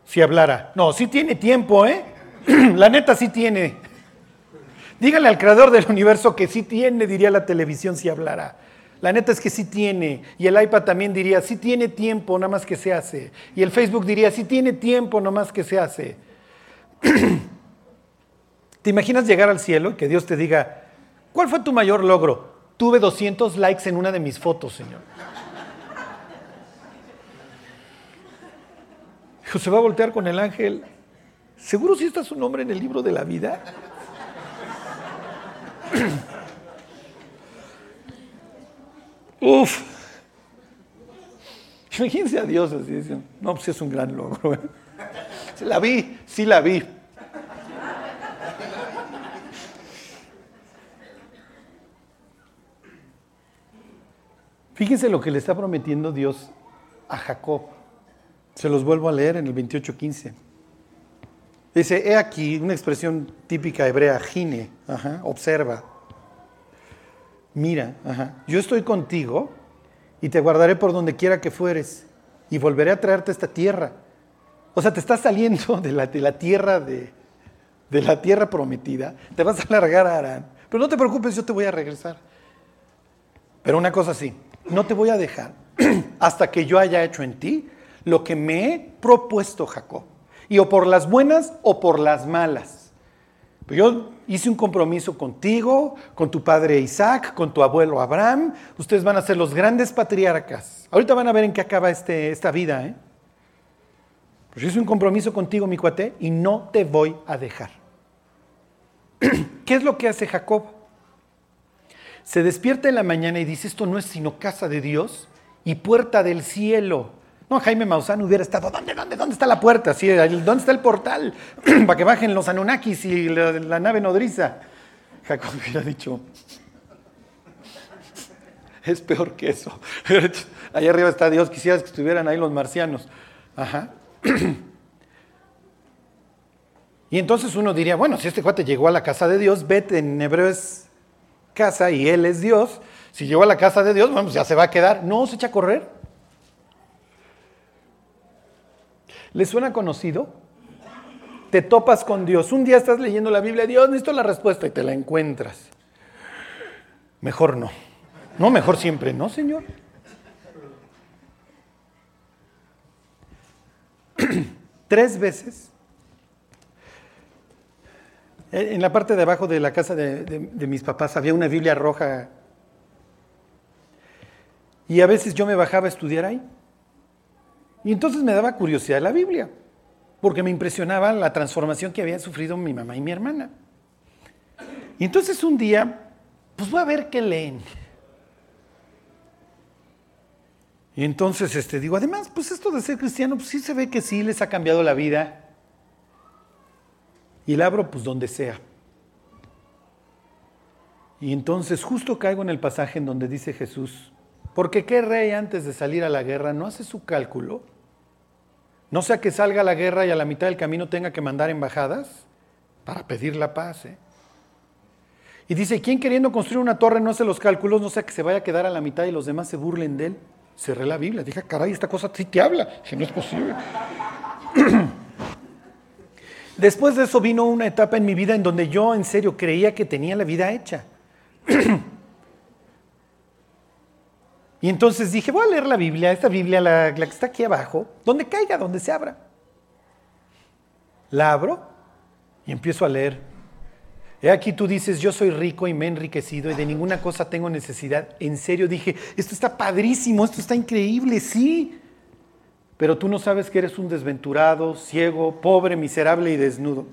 si hablara? No, sí tiene tiempo, ¿eh? la neta sí tiene. Dígale al creador del universo que sí tiene, diría la televisión si hablara. La neta es que sí tiene. Y el iPad también diría, sí tiene tiempo, nada más que se hace. Y el Facebook diría, sí tiene tiempo, nada más que se hace. ¿Te imaginas llegar al cielo y que Dios te diga, ¿cuál fue tu mayor logro? Tuve 200 likes en una de mis fotos, Señor. Se va a voltear con el ángel ¿Seguro si está su nombre en el libro de la vida? Uf. Imagínense a Dios así, no, pues es un gran logro. ¿eh? La vi, sí la vi. Fíjense lo que le está prometiendo Dios a Jacob. Se los vuelvo a leer en el 28.15. Dice, he aquí una expresión típica hebrea, gine, observa, mira, yo estoy contigo y te guardaré por donde quiera que fueres y volveré a traerte esta tierra. O sea, te estás saliendo de la, de la tierra de, de la tierra prometida, te vas a largar a Arán, pero no te preocupes, yo te voy a regresar. Pero una cosa sí, no te voy a dejar hasta que yo haya hecho en ti lo que me he propuesto, Jacob. Y o por las buenas o por las malas. Yo hice un compromiso contigo, con tu padre Isaac, con tu abuelo Abraham. Ustedes van a ser los grandes patriarcas. Ahorita van a ver en qué acaba este, esta vida. ¿eh? Pues yo hice un compromiso contigo, mi cuate, y no te voy a dejar. ¿Qué es lo que hace Jacob? Se despierta en la mañana y dice, esto no es sino casa de Dios y puerta del cielo. No, Jaime Maussan hubiera estado, ¿dónde, dónde, dónde está la puerta? Sí, ¿Dónde está el portal? Para que bajen los Anunnakis y la, nave nodriza. Jacob hubiera dicho, es peor que eso. Allá arriba está Dios, quisieras que estuvieran ahí los marcianos. Ajá. Y entonces uno diría, bueno, si este cuate llegó a la casa de Dios, vete, en hebreo es casa y él es Dios. Si llegó a la casa de Dios, bueno, pues ya se va a quedar. No, se echa a correr. ¿Le suena conocido? Te topas con Dios. Un día estás leyendo la Biblia, Dios, necesito la respuesta y te la encuentras. Mejor no. No, mejor siempre, ¿no, Señor? Tres veces. En la parte de abajo de la casa de, de mis papás había una Biblia roja. Y a veces yo me bajaba a estudiar ahí. Y entonces me daba curiosidad la Biblia, porque me impresionaba la transformación que habían sufrido mi mamá y mi hermana. Y entonces un día, pues voy a ver qué leen. Y entonces este, digo, además, pues esto de ser cristiano, pues sí se ve que sí les ha cambiado la vida. Y la abro pues donde sea. Y entonces justo caigo en el pasaje en donde dice Jesús, porque qué rey antes de salir a la guerra no hace su cálculo no sea que salga la guerra y a la mitad del camino tenga que mandar embajadas para pedir la paz. ¿eh? Y dice, ¿quién queriendo construir una torre no hace los cálculos, no sea que se vaya a quedar a la mitad y los demás se burlen de él? Cerré la Biblia, dije, caray, esta cosa sí te habla, que no es posible. Después de eso vino una etapa en mi vida en donde yo en serio creía que tenía la vida hecha. Y entonces dije, voy a leer la Biblia, esta Biblia, la, que está aquí abajo, donde caiga, donde se abra. La abro y empiezo a leer. He aquí tú dices, yo soy rico y me he enriquecido y de ninguna cosa tengo necesidad. En serio dije, esto está padrísimo, esto está increíble, sí. Pero tú no sabes que eres un desventurado, ciego, pobre, miserable y desnudo.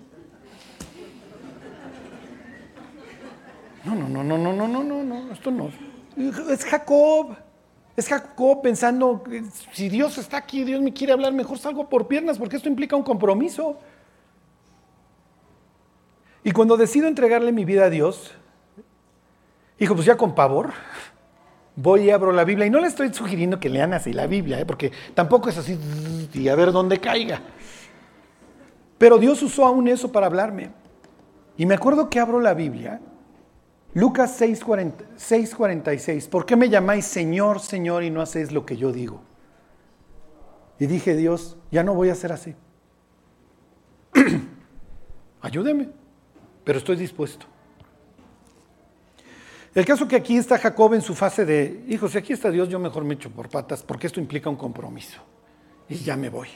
No, no, no, no, no, no, no, no, no, esto no. Es Jacob. Es Jacob pensando, si Dios está aquí, Dios me quiere hablar, mejor salgo por piernas porque esto implica un compromiso. Y cuando decido entregarle mi vida a Dios, hijo, pues ya con pavor, voy y abro la Biblia. Y no le estoy sugiriendo que lean así la Biblia, ¿eh? porque tampoco es así y a ver dónde caiga. Pero Dios usó aún eso para hablarme. Y me acuerdo que abro la Biblia Lucas 6:46, ¿por qué me llamáis Señor, Señor y no hacéis lo que yo digo? Y dije, Dios, ya no voy a ser así. Ayúdeme, pero estoy dispuesto. El caso que aquí está Jacob en su fase de, hijo, si aquí está Dios, yo mejor me echo por patas, porque esto implica un compromiso. Y ya me voy.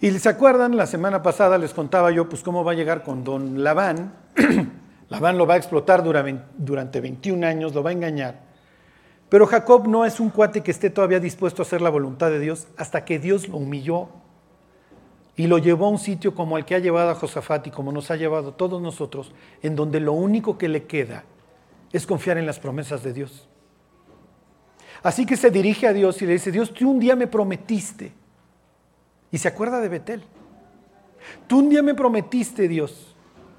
Y se acuerdan, la semana pasada les contaba yo, pues cómo va a llegar con don Labán. Labán lo va a explotar durante 21 años, lo va a engañar. Pero Jacob no es un cuate que esté todavía dispuesto a hacer la voluntad de Dios hasta que Dios lo humilló. y lo llevó a un sitio como el que ha llevado a Josafat y como nos ha llevado a todos nosotros, en donde lo único que le queda es confiar en las promesas de Dios. Así que se dirige a Dios y le dice, Dios, tú un día me prometiste. Y se acuerda de Betel. Tú un día me prometiste, Dios.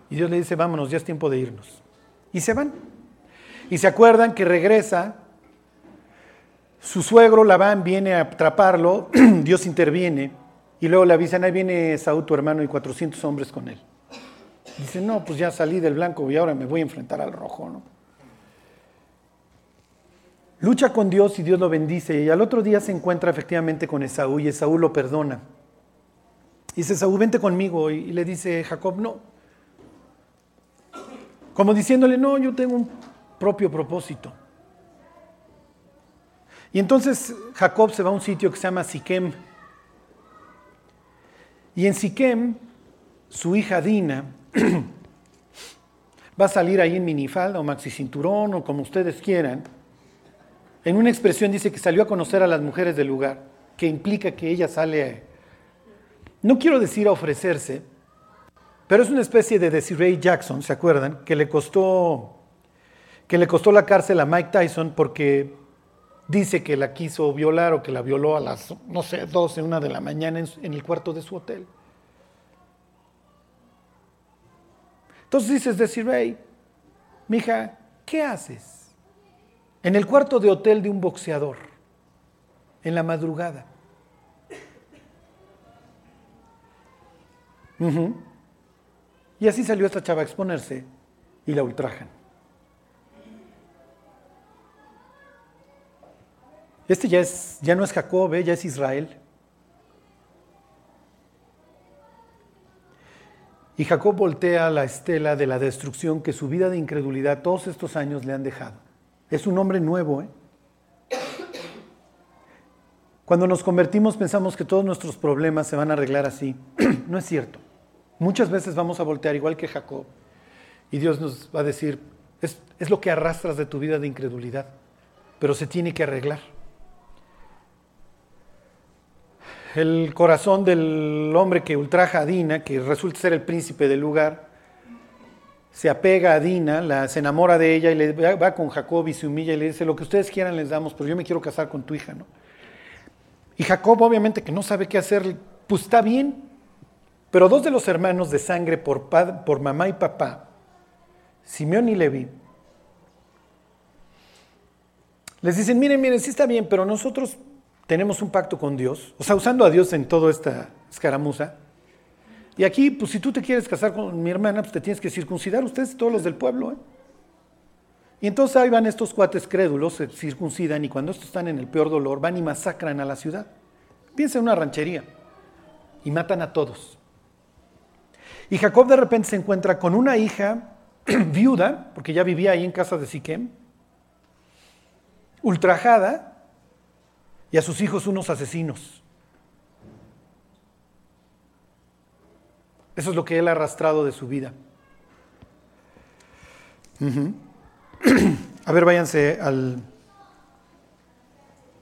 Y Dios le dice, vámonos, ya es tiempo de irnos. Y se van. Y se acuerdan que regresa. Su suegro Labán viene a atraparlo. Dios interviene. Y luego le avisan, ahí viene Saúl, tu hermano, y 400 hombres con él. Dice, no, pues ya salí del blanco y ahora me voy a enfrentar al rojo, ¿no? Lucha con Dios y Dios lo bendice. Y al otro día se encuentra efectivamente con Esaú y Esaú lo perdona. dice, Esaú, vente conmigo. Y le dice Jacob, no. Como diciéndole, no, yo tengo un propio propósito. Y entonces Jacob se va a un sitio que se llama Siquem. Y en Siquem, su hija Dina va a salir ahí en minifalda o maxi cinturón o como ustedes quieran en una expresión dice que salió a conocer a las mujeres del lugar, que implica que ella sale, no quiero decir a ofrecerse, pero es una especie de Desiree Jackson, ¿se acuerdan? Que le costó, que le costó la cárcel a Mike Tyson porque dice que la quiso violar o que la violó a las, no sé, 12, una de la mañana en, en el cuarto de su hotel. Entonces dices, Desiree, mija, ¿qué haces? En el cuarto de hotel de un boxeador, en la madrugada. Y así salió esta chava a exponerse y la ultrajan. Este ya, es, ya no es Jacob, ¿eh? ya es Israel. Y Jacob voltea la estela de la destrucción que su vida de incredulidad todos estos años le han dejado. Es un hombre nuevo. ¿eh? Cuando nos convertimos pensamos que todos nuestros problemas se van a arreglar así. no es cierto. Muchas veces vamos a voltear igual que Jacob y Dios nos va a decir, es, es lo que arrastras de tu vida de incredulidad, pero se tiene que arreglar. El corazón del hombre que ultraja a Dina, que resulta ser el príncipe del lugar, se apega a Dina, la, se enamora de ella y le, va con Jacob y se humilla y le dice, lo que ustedes quieran les damos, pero yo me quiero casar con tu hija, ¿no? Y Jacob obviamente que no sabe qué hacer, pues está bien, pero dos de los hermanos de sangre por, por mamá y papá, Simeón y Levi, les dicen, miren, miren, sí está bien, pero nosotros tenemos un pacto con Dios, o sea, usando a Dios en toda esta escaramuza, y aquí, pues si tú te quieres casar con mi hermana, pues te tienes que circuncidar, ustedes todos los del pueblo. ¿eh? Y entonces ahí van estos cuates crédulos, se circuncidan y cuando estos están en el peor dolor, van y masacran a la ciudad. Piensa en una ranchería y matan a todos. Y Jacob de repente se encuentra con una hija viuda, porque ya vivía ahí en casa de Siquem, ultrajada, y a sus hijos unos asesinos. Eso es lo que él ha arrastrado de su vida. A ver, váyanse al,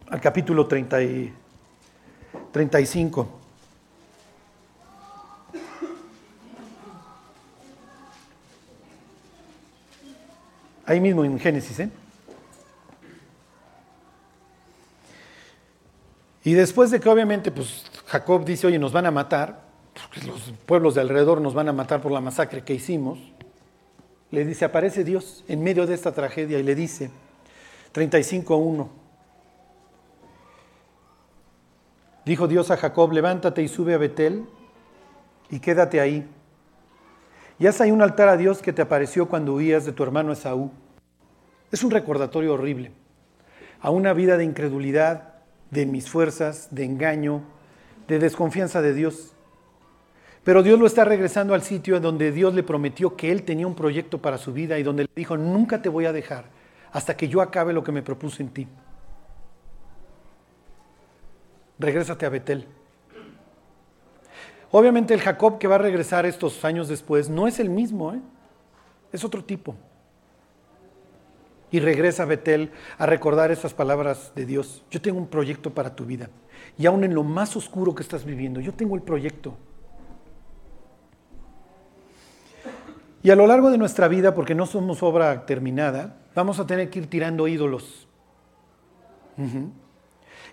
al capítulo 30 y, 35. Ahí mismo en Génesis, ¿eh? Y después de que obviamente pues Jacob dice, oye, nos van a matar, los pueblos de alrededor nos van a matar por la masacre que hicimos, le dice, aparece Dios en medio de esta tragedia y le dice, 35.1, dijo Dios a Jacob, levántate y sube a Betel y quédate ahí. Y haz ahí un altar a Dios que te apareció cuando huías de tu hermano Esaú. Es un recordatorio horrible a una vida de incredulidad, de mis fuerzas, de engaño, de desconfianza de Dios. Pero Dios lo está regresando al sitio donde Dios le prometió que Él tenía un proyecto para su vida y donde le dijo, nunca te voy a dejar hasta que yo acabe lo que me propuse en ti. Regrésate a Betel. Obviamente el Jacob que va a regresar estos años después no es el mismo, ¿eh? es otro tipo. Y regresa a Betel a recordar esas palabras de Dios. Yo tengo un proyecto para tu vida. Y aún en lo más oscuro que estás viviendo, yo tengo el proyecto Y a lo largo de nuestra vida, porque no somos obra terminada, vamos a tener que ir tirando ídolos.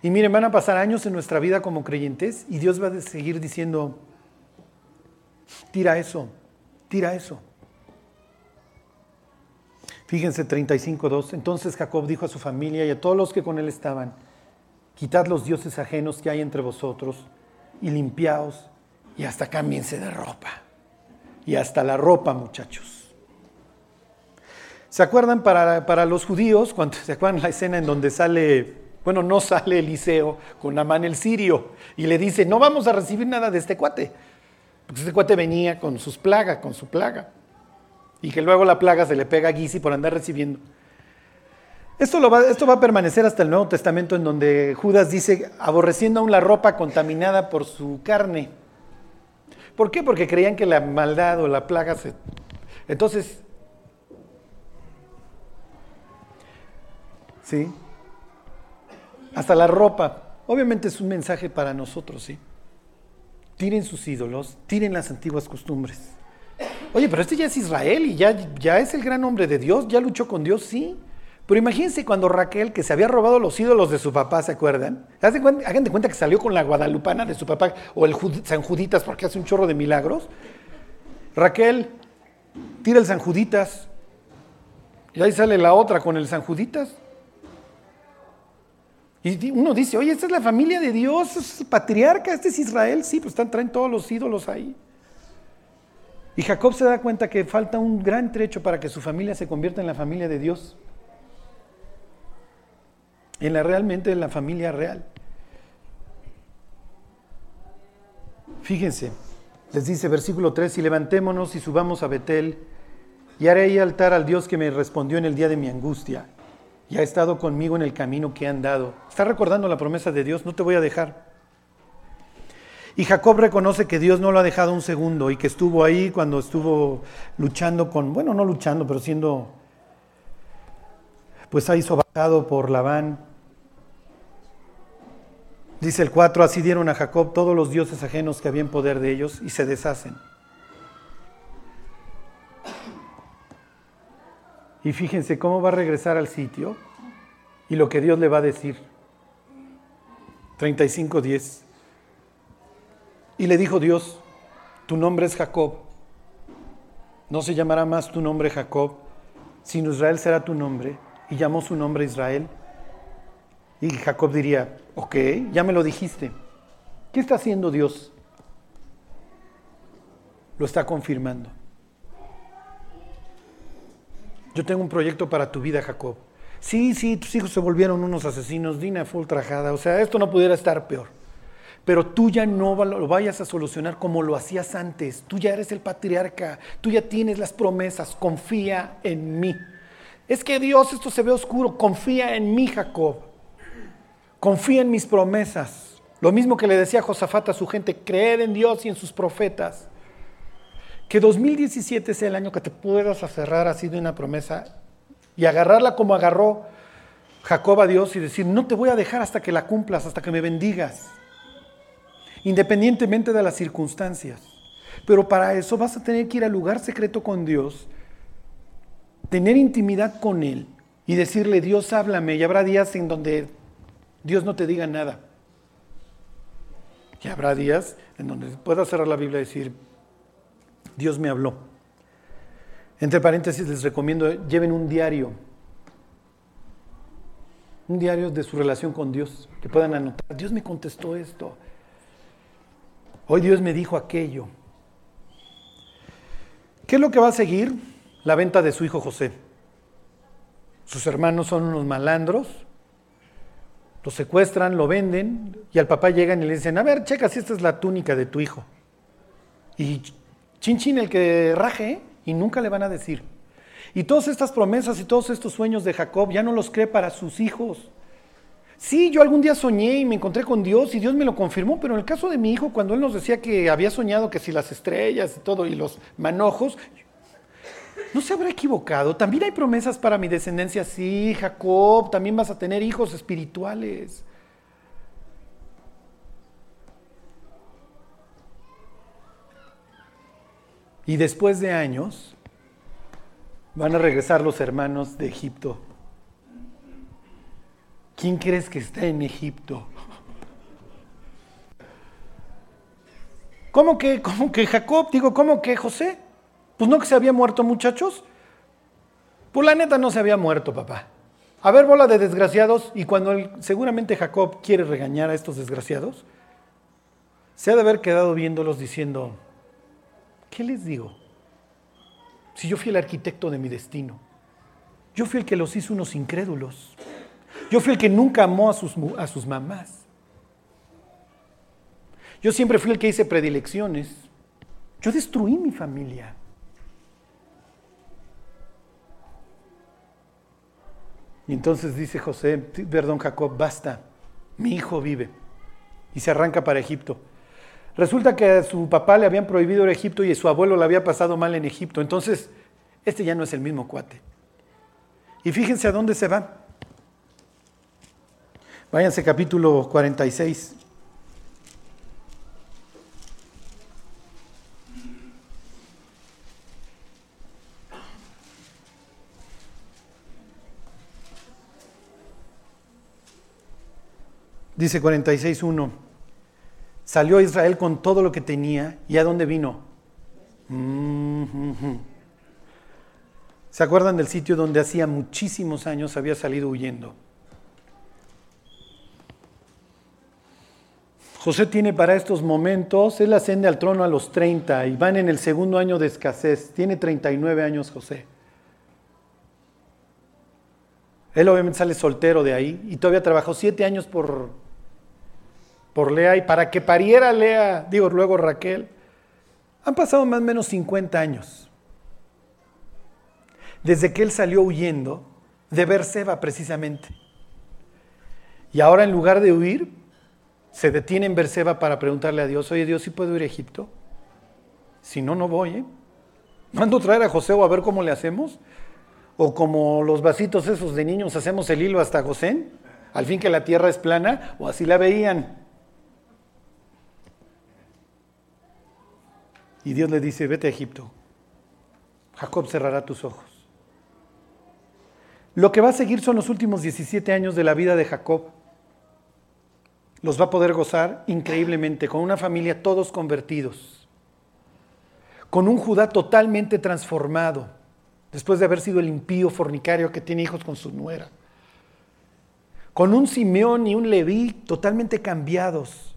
Y miren, van a pasar años en nuestra vida como creyentes y Dios va a seguir diciendo, tira eso, tira eso. Fíjense 35.2. Entonces Jacob dijo a su familia y a todos los que con él estaban, quitad los dioses ajenos que hay entre vosotros y limpiaos y hasta cámbiense de ropa. Y hasta la ropa, muchachos. ¿Se acuerdan para, para los judíos, cuando se acuerdan la escena en donde sale, bueno, no sale Eliseo con Amán el sirio y le dice, no vamos a recibir nada de este cuate? Porque este cuate venía con sus plagas, con su plaga. Y que luego la plaga se le pega a Gizi por andar recibiendo. Esto, lo va, esto va a permanecer hasta el Nuevo Testamento en donde Judas dice, aborreciendo aún la ropa contaminada por su carne. ¿Por qué? Porque creían que la maldad o la plaga se... Entonces, ¿sí? Hasta la ropa. Obviamente es un mensaje para nosotros, ¿sí? Tiren sus ídolos, tiren las antiguas costumbres. Oye, pero este ya es Israel y ya, ya es el gran hombre de Dios, ya luchó con Dios, sí. Pero imagínense cuando Raquel, que se había robado los ídolos de su papá, ¿se acuerdan? Hagan de cuenta que salió con la guadalupana de su papá o el San Juditas porque hace un chorro de milagros. Raquel tira el San Juditas y ahí sale la otra con el San Juditas. Y uno dice, oye, esta es la familia de Dios, es el patriarca, este es Israel, sí, pues están, traen todos los ídolos ahí. Y Jacob se da cuenta que falta un gran trecho para que su familia se convierta en la familia de Dios en la realmente en la familia real. Fíjense, les dice versículo 3, y levantémonos y subamos a Betel, y haré ahí altar al Dios que me respondió en el día de mi angustia, y ha estado conmigo en el camino que he andado. Está recordando la promesa de Dios, no te voy a dejar. Y Jacob reconoce que Dios no lo ha dejado un segundo y que estuvo ahí cuando estuvo luchando con, bueno, no luchando, pero siendo, pues ahí sobajado por Labán. Dice el 4, así dieron a Jacob todos los dioses ajenos que había en poder de ellos y se deshacen. Y fíjense cómo va a regresar al sitio y lo que Dios le va a decir. 35.10. Y le dijo Dios, tu nombre es Jacob. No se llamará más tu nombre Jacob, sino Israel será tu nombre. Y llamó su nombre Israel. Y Jacob diría, ok, ya me lo dijiste. ¿Qué está haciendo Dios? Lo está confirmando. Yo tengo un proyecto para tu vida, Jacob. Sí, sí, tus hijos se volvieron unos asesinos, Dina fue ultrajada, o sea, esto no pudiera estar peor. Pero tú ya no lo vayas a solucionar como lo hacías antes. Tú ya eres el patriarca, tú ya tienes las promesas, confía en mí. Es que Dios, esto se ve oscuro, confía en mí, Jacob. Confía en mis promesas. Lo mismo que le decía Josafat a su gente, creer en Dios y en sus profetas. Que 2017 sea el año que te puedas aferrar así de una promesa y agarrarla como agarró Jacob a Dios y decir, no te voy a dejar hasta que la cumplas, hasta que me bendigas, independientemente de las circunstancias. Pero para eso vas a tener que ir al lugar secreto con Dios, tener intimidad con Él y decirle, Dios, háblame. Y habrá días en donde Dios no te diga nada. Y habrá días en donde puedas cerrar la Biblia y decir, Dios me habló. Entre paréntesis les recomiendo, lleven un diario. Un diario de su relación con Dios, que puedan anotar. Dios me contestó esto. Hoy Dios me dijo aquello. ¿Qué es lo que va a seguir? La venta de su hijo José. Sus hermanos son unos malandros, lo secuestran, lo venden y al papá llegan y le dicen, a ver, checa si esta es la túnica de tu hijo. Y chin chin el que raje y nunca le van a decir. Y todas estas promesas y todos estos sueños de Jacob ya no los cree para sus hijos. Sí, yo algún día soñé y me encontré con Dios y Dios me lo confirmó, pero en el caso de mi hijo, cuando él nos decía que había soñado que si las estrellas y todo y los manojos, ¿No se habrá equivocado? También hay promesas para mi descendencia. Sí, Jacob, también vas a tener hijos espirituales. Y después de años, Van a regresar los hermanos de Egipto. ¿Quién crees que está en Egipto? ¿Cómo que, cómo que Jacob? Digo, ¿cómo que José? Pues no que se había muerto, muchachos. Pues la neta no se había muerto, papá. A ver, bola de desgraciados, y cuando seguramente Jacob quiere regañar a estos desgraciados, se ha de haber quedado viéndolos diciendo, ¿qué les digo? Si yo fui el arquitecto de mi destino, yo fui el que los hizo unos incrédulos, yo fui el que nunca amó a sus, a sus mamás, yo siempre fui el que hice predilecciones, yo destruí mi familia. Y entonces dice José, perdón Jacob, basta, mi hijo vive. Y se arranca para Egipto. Resulta que a su papá le habían prohibido ir a Egipto y a su abuelo le había pasado mal en Egipto. Entonces, este ya no es el mismo cuate. Y fíjense a dónde se va. Váyanse capítulo 46. Dice 46.1, salió Israel con todo lo que tenía y a dónde vino. Mm-hmm. ¿Se acuerdan del sitio donde hacía muchísimos años había salido huyendo? José tiene para estos momentos, él asciende al trono a los 30 y van en el segundo año de escasez. Tiene 39 años José. Él obviamente sale soltero de ahí y todavía trabajó siete años por, por Lea y para que pariera Lea, digo luego Raquel, han pasado más o menos 50 años. Desde que él salió huyendo de Berseba precisamente. Y ahora en lugar de huir, se detiene en Berseba para preguntarle a Dios, oye Dios, ¿sí puedo ir a Egipto? Si no, no voy. ¿eh? ¿Mando traer a José o a ver cómo le hacemos? O como los vasitos esos de niños, hacemos el hilo hasta José, al fin que la tierra es plana, o así la veían. Y Dios le dice, vete a Egipto. Jacob cerrará tus ojos. Lo que va a seguir son los últimos 17 años de la vida de Jacob. Los va a poder gozar increíblemente, con una familia todos convertidos, con un Judá totalmente transformado, después de haber sido el impío fornicario que tiene hijos con su nuera, con un Simeón y un Leví totalmente cambiados,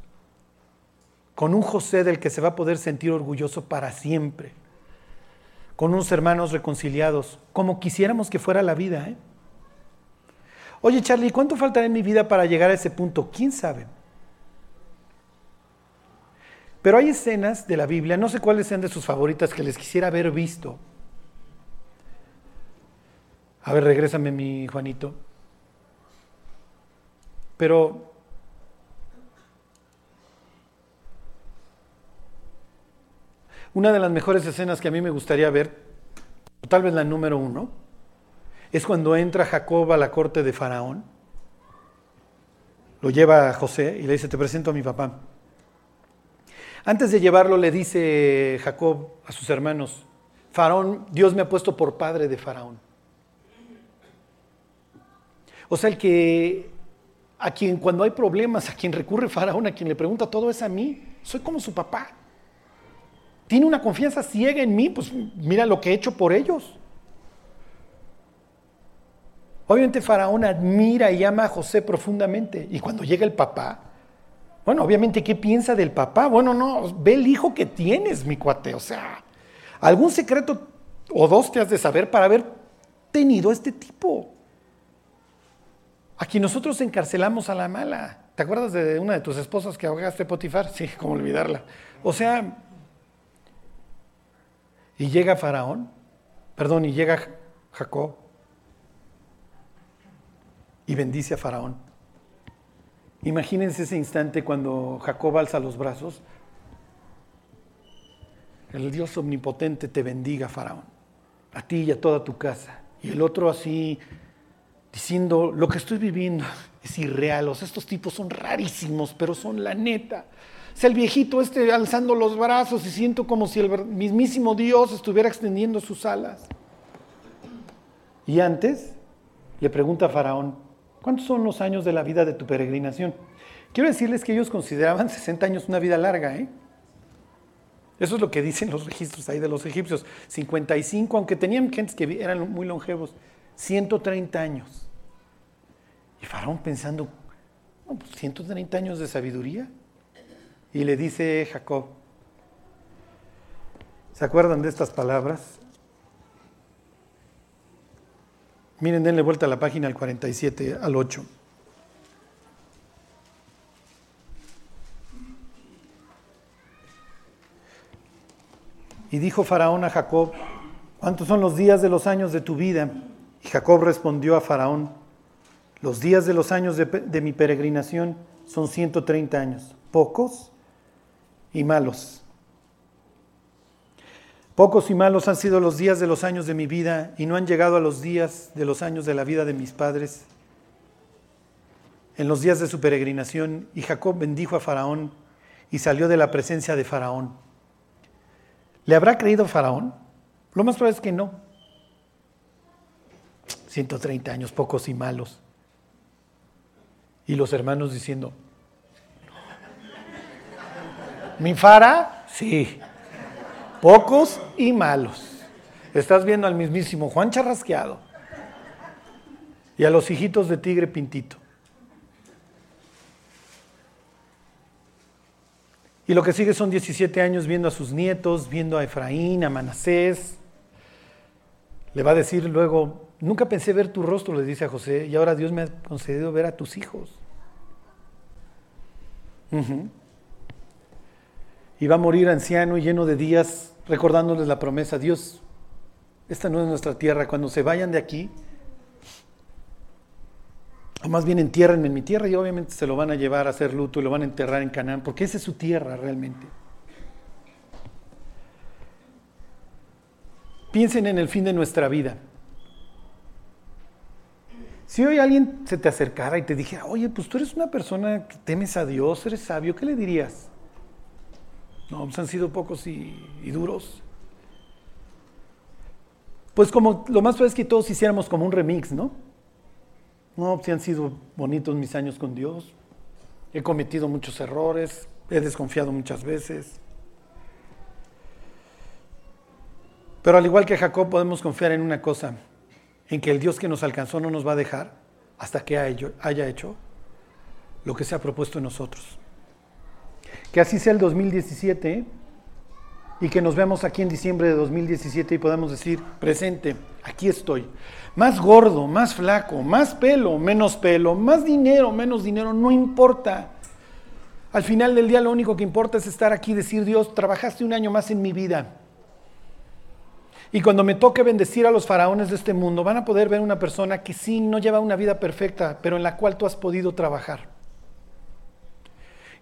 con un José del que se va a poder sentir orgulloso para siempre, con unos hermanos reconciliados, como quisiéramos que fuera la vida. ¿eh? Oye Charlie, ¿cuánto faltará en mi vida para llegar a ese punto? ¿Quién sabe? Pero hay escenas de la Biblia, no sé cuáles sean de sus favoritas, que les quisiera haber visto. A ver, regrésame mi Juanito. Pero Una de las mejores escenas que a mí me gustaría ver, tal vez la número uno, es cuando entra Jacob a la corte de Faraón. Lo lleva a José y le dice, te presento a mi papá. Antes de llevarlo le dice Jacob a sus hermanos, Faraón, Dios me ha puesto por padre de Faraón. O sea, el que a quien cuando hay problemas, a quien recurre Faraón, a quien le pregunta todo es a mí, soy como su papá tiene una confianza ciega en mí, pues mira lo que he hecho por ellos. Obviamente Faraón admira y ama a José profundamente. Y cuando llega el papá, bueno, obviamente, ¿qué piensa del papá? Bueno, no, ve el hijo que tienes, mi cuate. O sea, algún secreto o dos te has de saber para haber tenido este tipo. Aquí nosotros encarcelamos a la mala. ¿Te acuerdas de una de tus esposas que ahogaste Potifar? Sí, cómo olvidarla. O sea, y llega Faraón, perdón, y llega Jacob y bendice a Faraón. Imagínense ese instante cuando Jacob alza los brazos. El Dios omnipotente te bendiga, Faraón, a ti y a toda tu casa. Y el otro así diciendo, lo que estoy viviendo es irreal, o sea, estos tipos son rarísimos, pero son la neta. Es el viejito este alzando los brazos y siento como si el mismísimo Dios estuviera extendiendo sus alas. Y antes le pregunta a Faraón, ¿cuántos son los años de la vida de tu peregrinación? Quiero decirles que ellos consideraban 60 años una vida larga, ¿eh? Eso es lo que dicen los registros ahí de los egipcios. 55, aunque tenían gentes que eran muy longevos, 130 años. Y Faraón pensando, 130 pues, años de sabiduría. Y le dice Jacob, ¿se acuerdan de estas palabras? Miren, denle vuelta a la página al 47, al 8. Y dijo Faraón a Jacob, ¿cuántos son los días de los años de tu vida? Y Jacob respondió a Faraón, los días de los años de, mi peregrinación son 130 años, pocos y malos. Pocos y malos han sido los días de los años de mi vida y no han llegado a los días de los años de la vida de mis padres. En los días de su peregrinación, y Jacob bendijo a Faraón y salió de la presencia de Faraón. ¿Le habrá creído Faraón? Lo más probable es que no. 130 años, pocos y malos. Y los hermanos diciendo, ¿mi fara? Sí. Pocos y malos. Estás viendo al mismísimo Juan Charrasqueado y a los hijitos de Tigre Pintito. Y lo que sigue son 17 años viendo a sus nietos, viendo a Efraín, a Manasés. Le va a decir luego, nunca pensé ver tu rostro, le dice a José, y ahora Dios me ha concedido ver a tus hijos. Y va a morir anciano y lleno de días, recordándoles la promesa, Dios, esta no es nuestra tierra, cuando se vayan de aquí, o más bien entiérrenme en mi tierra y obviamente se lo van a llevar a hacer luto y lo van a enterrar en Canaán, porque esa es su tierra realmente. Piensen en el fin de nuestra vida. Si hoy alguien se te acercara y te dijera, oye, pues tú eres una persona que temes a Dios, eres sabio, ¿qué le dirías? No, pues han sido pocos y, duros. Pues como lo más probable es que todos hiciéramos como un remix, ¿no? No, si han sido bonitos mis años con Dios. He cometido muchos errores, he desconfiado muchas veces. Pero al igual que Jacob podemos confiar en una cosa, en que el Dios que nos alcanzó no nos va a dejar hasta que haya hecho lo que se ha propuesto en nosotros. Que así sea el 2017 y que nos veamos aquí en diciembre de 2017 y podamos decir, presente, aquí estoy. Más gordo, más flaco, más pelo, menos pelo, más dinero, menos dinero, no importa. Al final del día lo único que importa es estar aquí y decir, Dios, trabajaste un año más en mi vida. Y cuando me toque bendecir a los faraones de este mundo, van a poder ver una persona que sí no lleva una vida perfecta, pero en la cual tú has podido trabajar.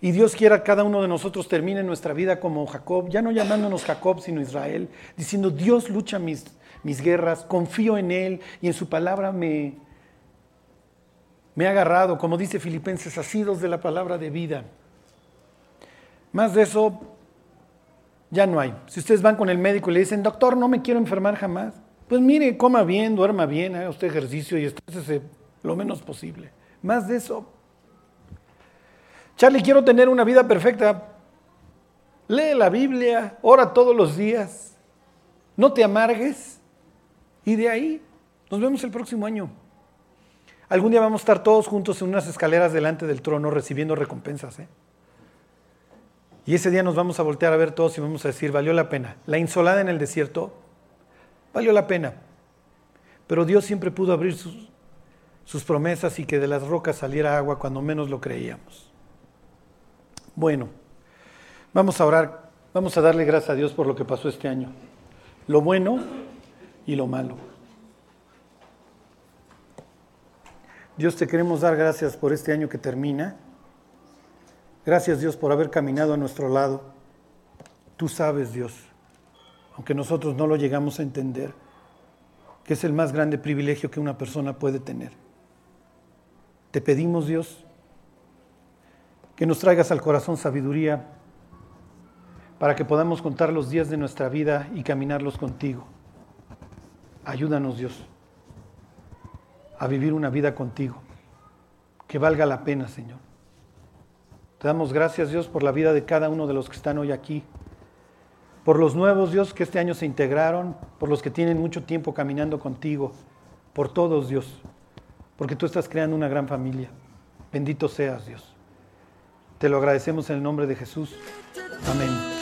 Y Dios quiera cada uno de nosotros termine nuestra vida como Jacob, ya no llamándonos Jacob, sino Israel, diciendo, Dios lucha mis, mis guerras, confío en Él y en su palabra me, me ha agarrado, como dice Filipenses, asidos de la palabra de vida. Más de eso ya no hay. Si ustedes van con el médico y le dicen, doctor, no me quiero enfermar jamás, pues mire, coma bien, duerma bien, haga usted ejercicio y estrésese lo menos posible. Más de eso. Charlie, quiero tener una vida perfecta. Lee la Biblia, ora todos los días, no te amargues. Y de ahí nos vemos el próximo año. Algún día vamos a estar todos juntos en unas escaleras delante del trono recibiendo recompensas. ¿eh? Y ese día nos vamos a voltear a ver todos y vamos a decir, valió la pena. La insolada en el desierto, valió la pena. Pero Dios siempre pudo abrir sus, sus promesas y que de las rocas saliera agua cuando menos lo creíamos. Bueno, vamos a orar, vamos a darle gracias a Dios por lo que pasó este año. Lo bueno y lo malo. Dios, te queremos dar gracias por este año que termina. Gracias Dios por haber caminado a nuestro lado. Tú sabes Dios, aunque nosotros no lo llegamos a entender, que es el más grande privilegio que una persona puede tener. Te pedimos Dios que nos traigas al corazón sabiduría para que podamos contar los días de nuestra vida y caminarlos contigo. Ayúdanos, Dios. a vivir una vida contigo, que valga la pena, Señor. Te damos gracias, Dios, por la vida de cada uno de los que están hoy aquí, por los nuevos, Dios, que este año se integraron, por los que tienen mucho tiempo caminando contigo, por todos, Dios, porque tú estás creando una gran familia. Bendito seas, Dios. Te lo agradecemos en el nombre de Jesús. Amén.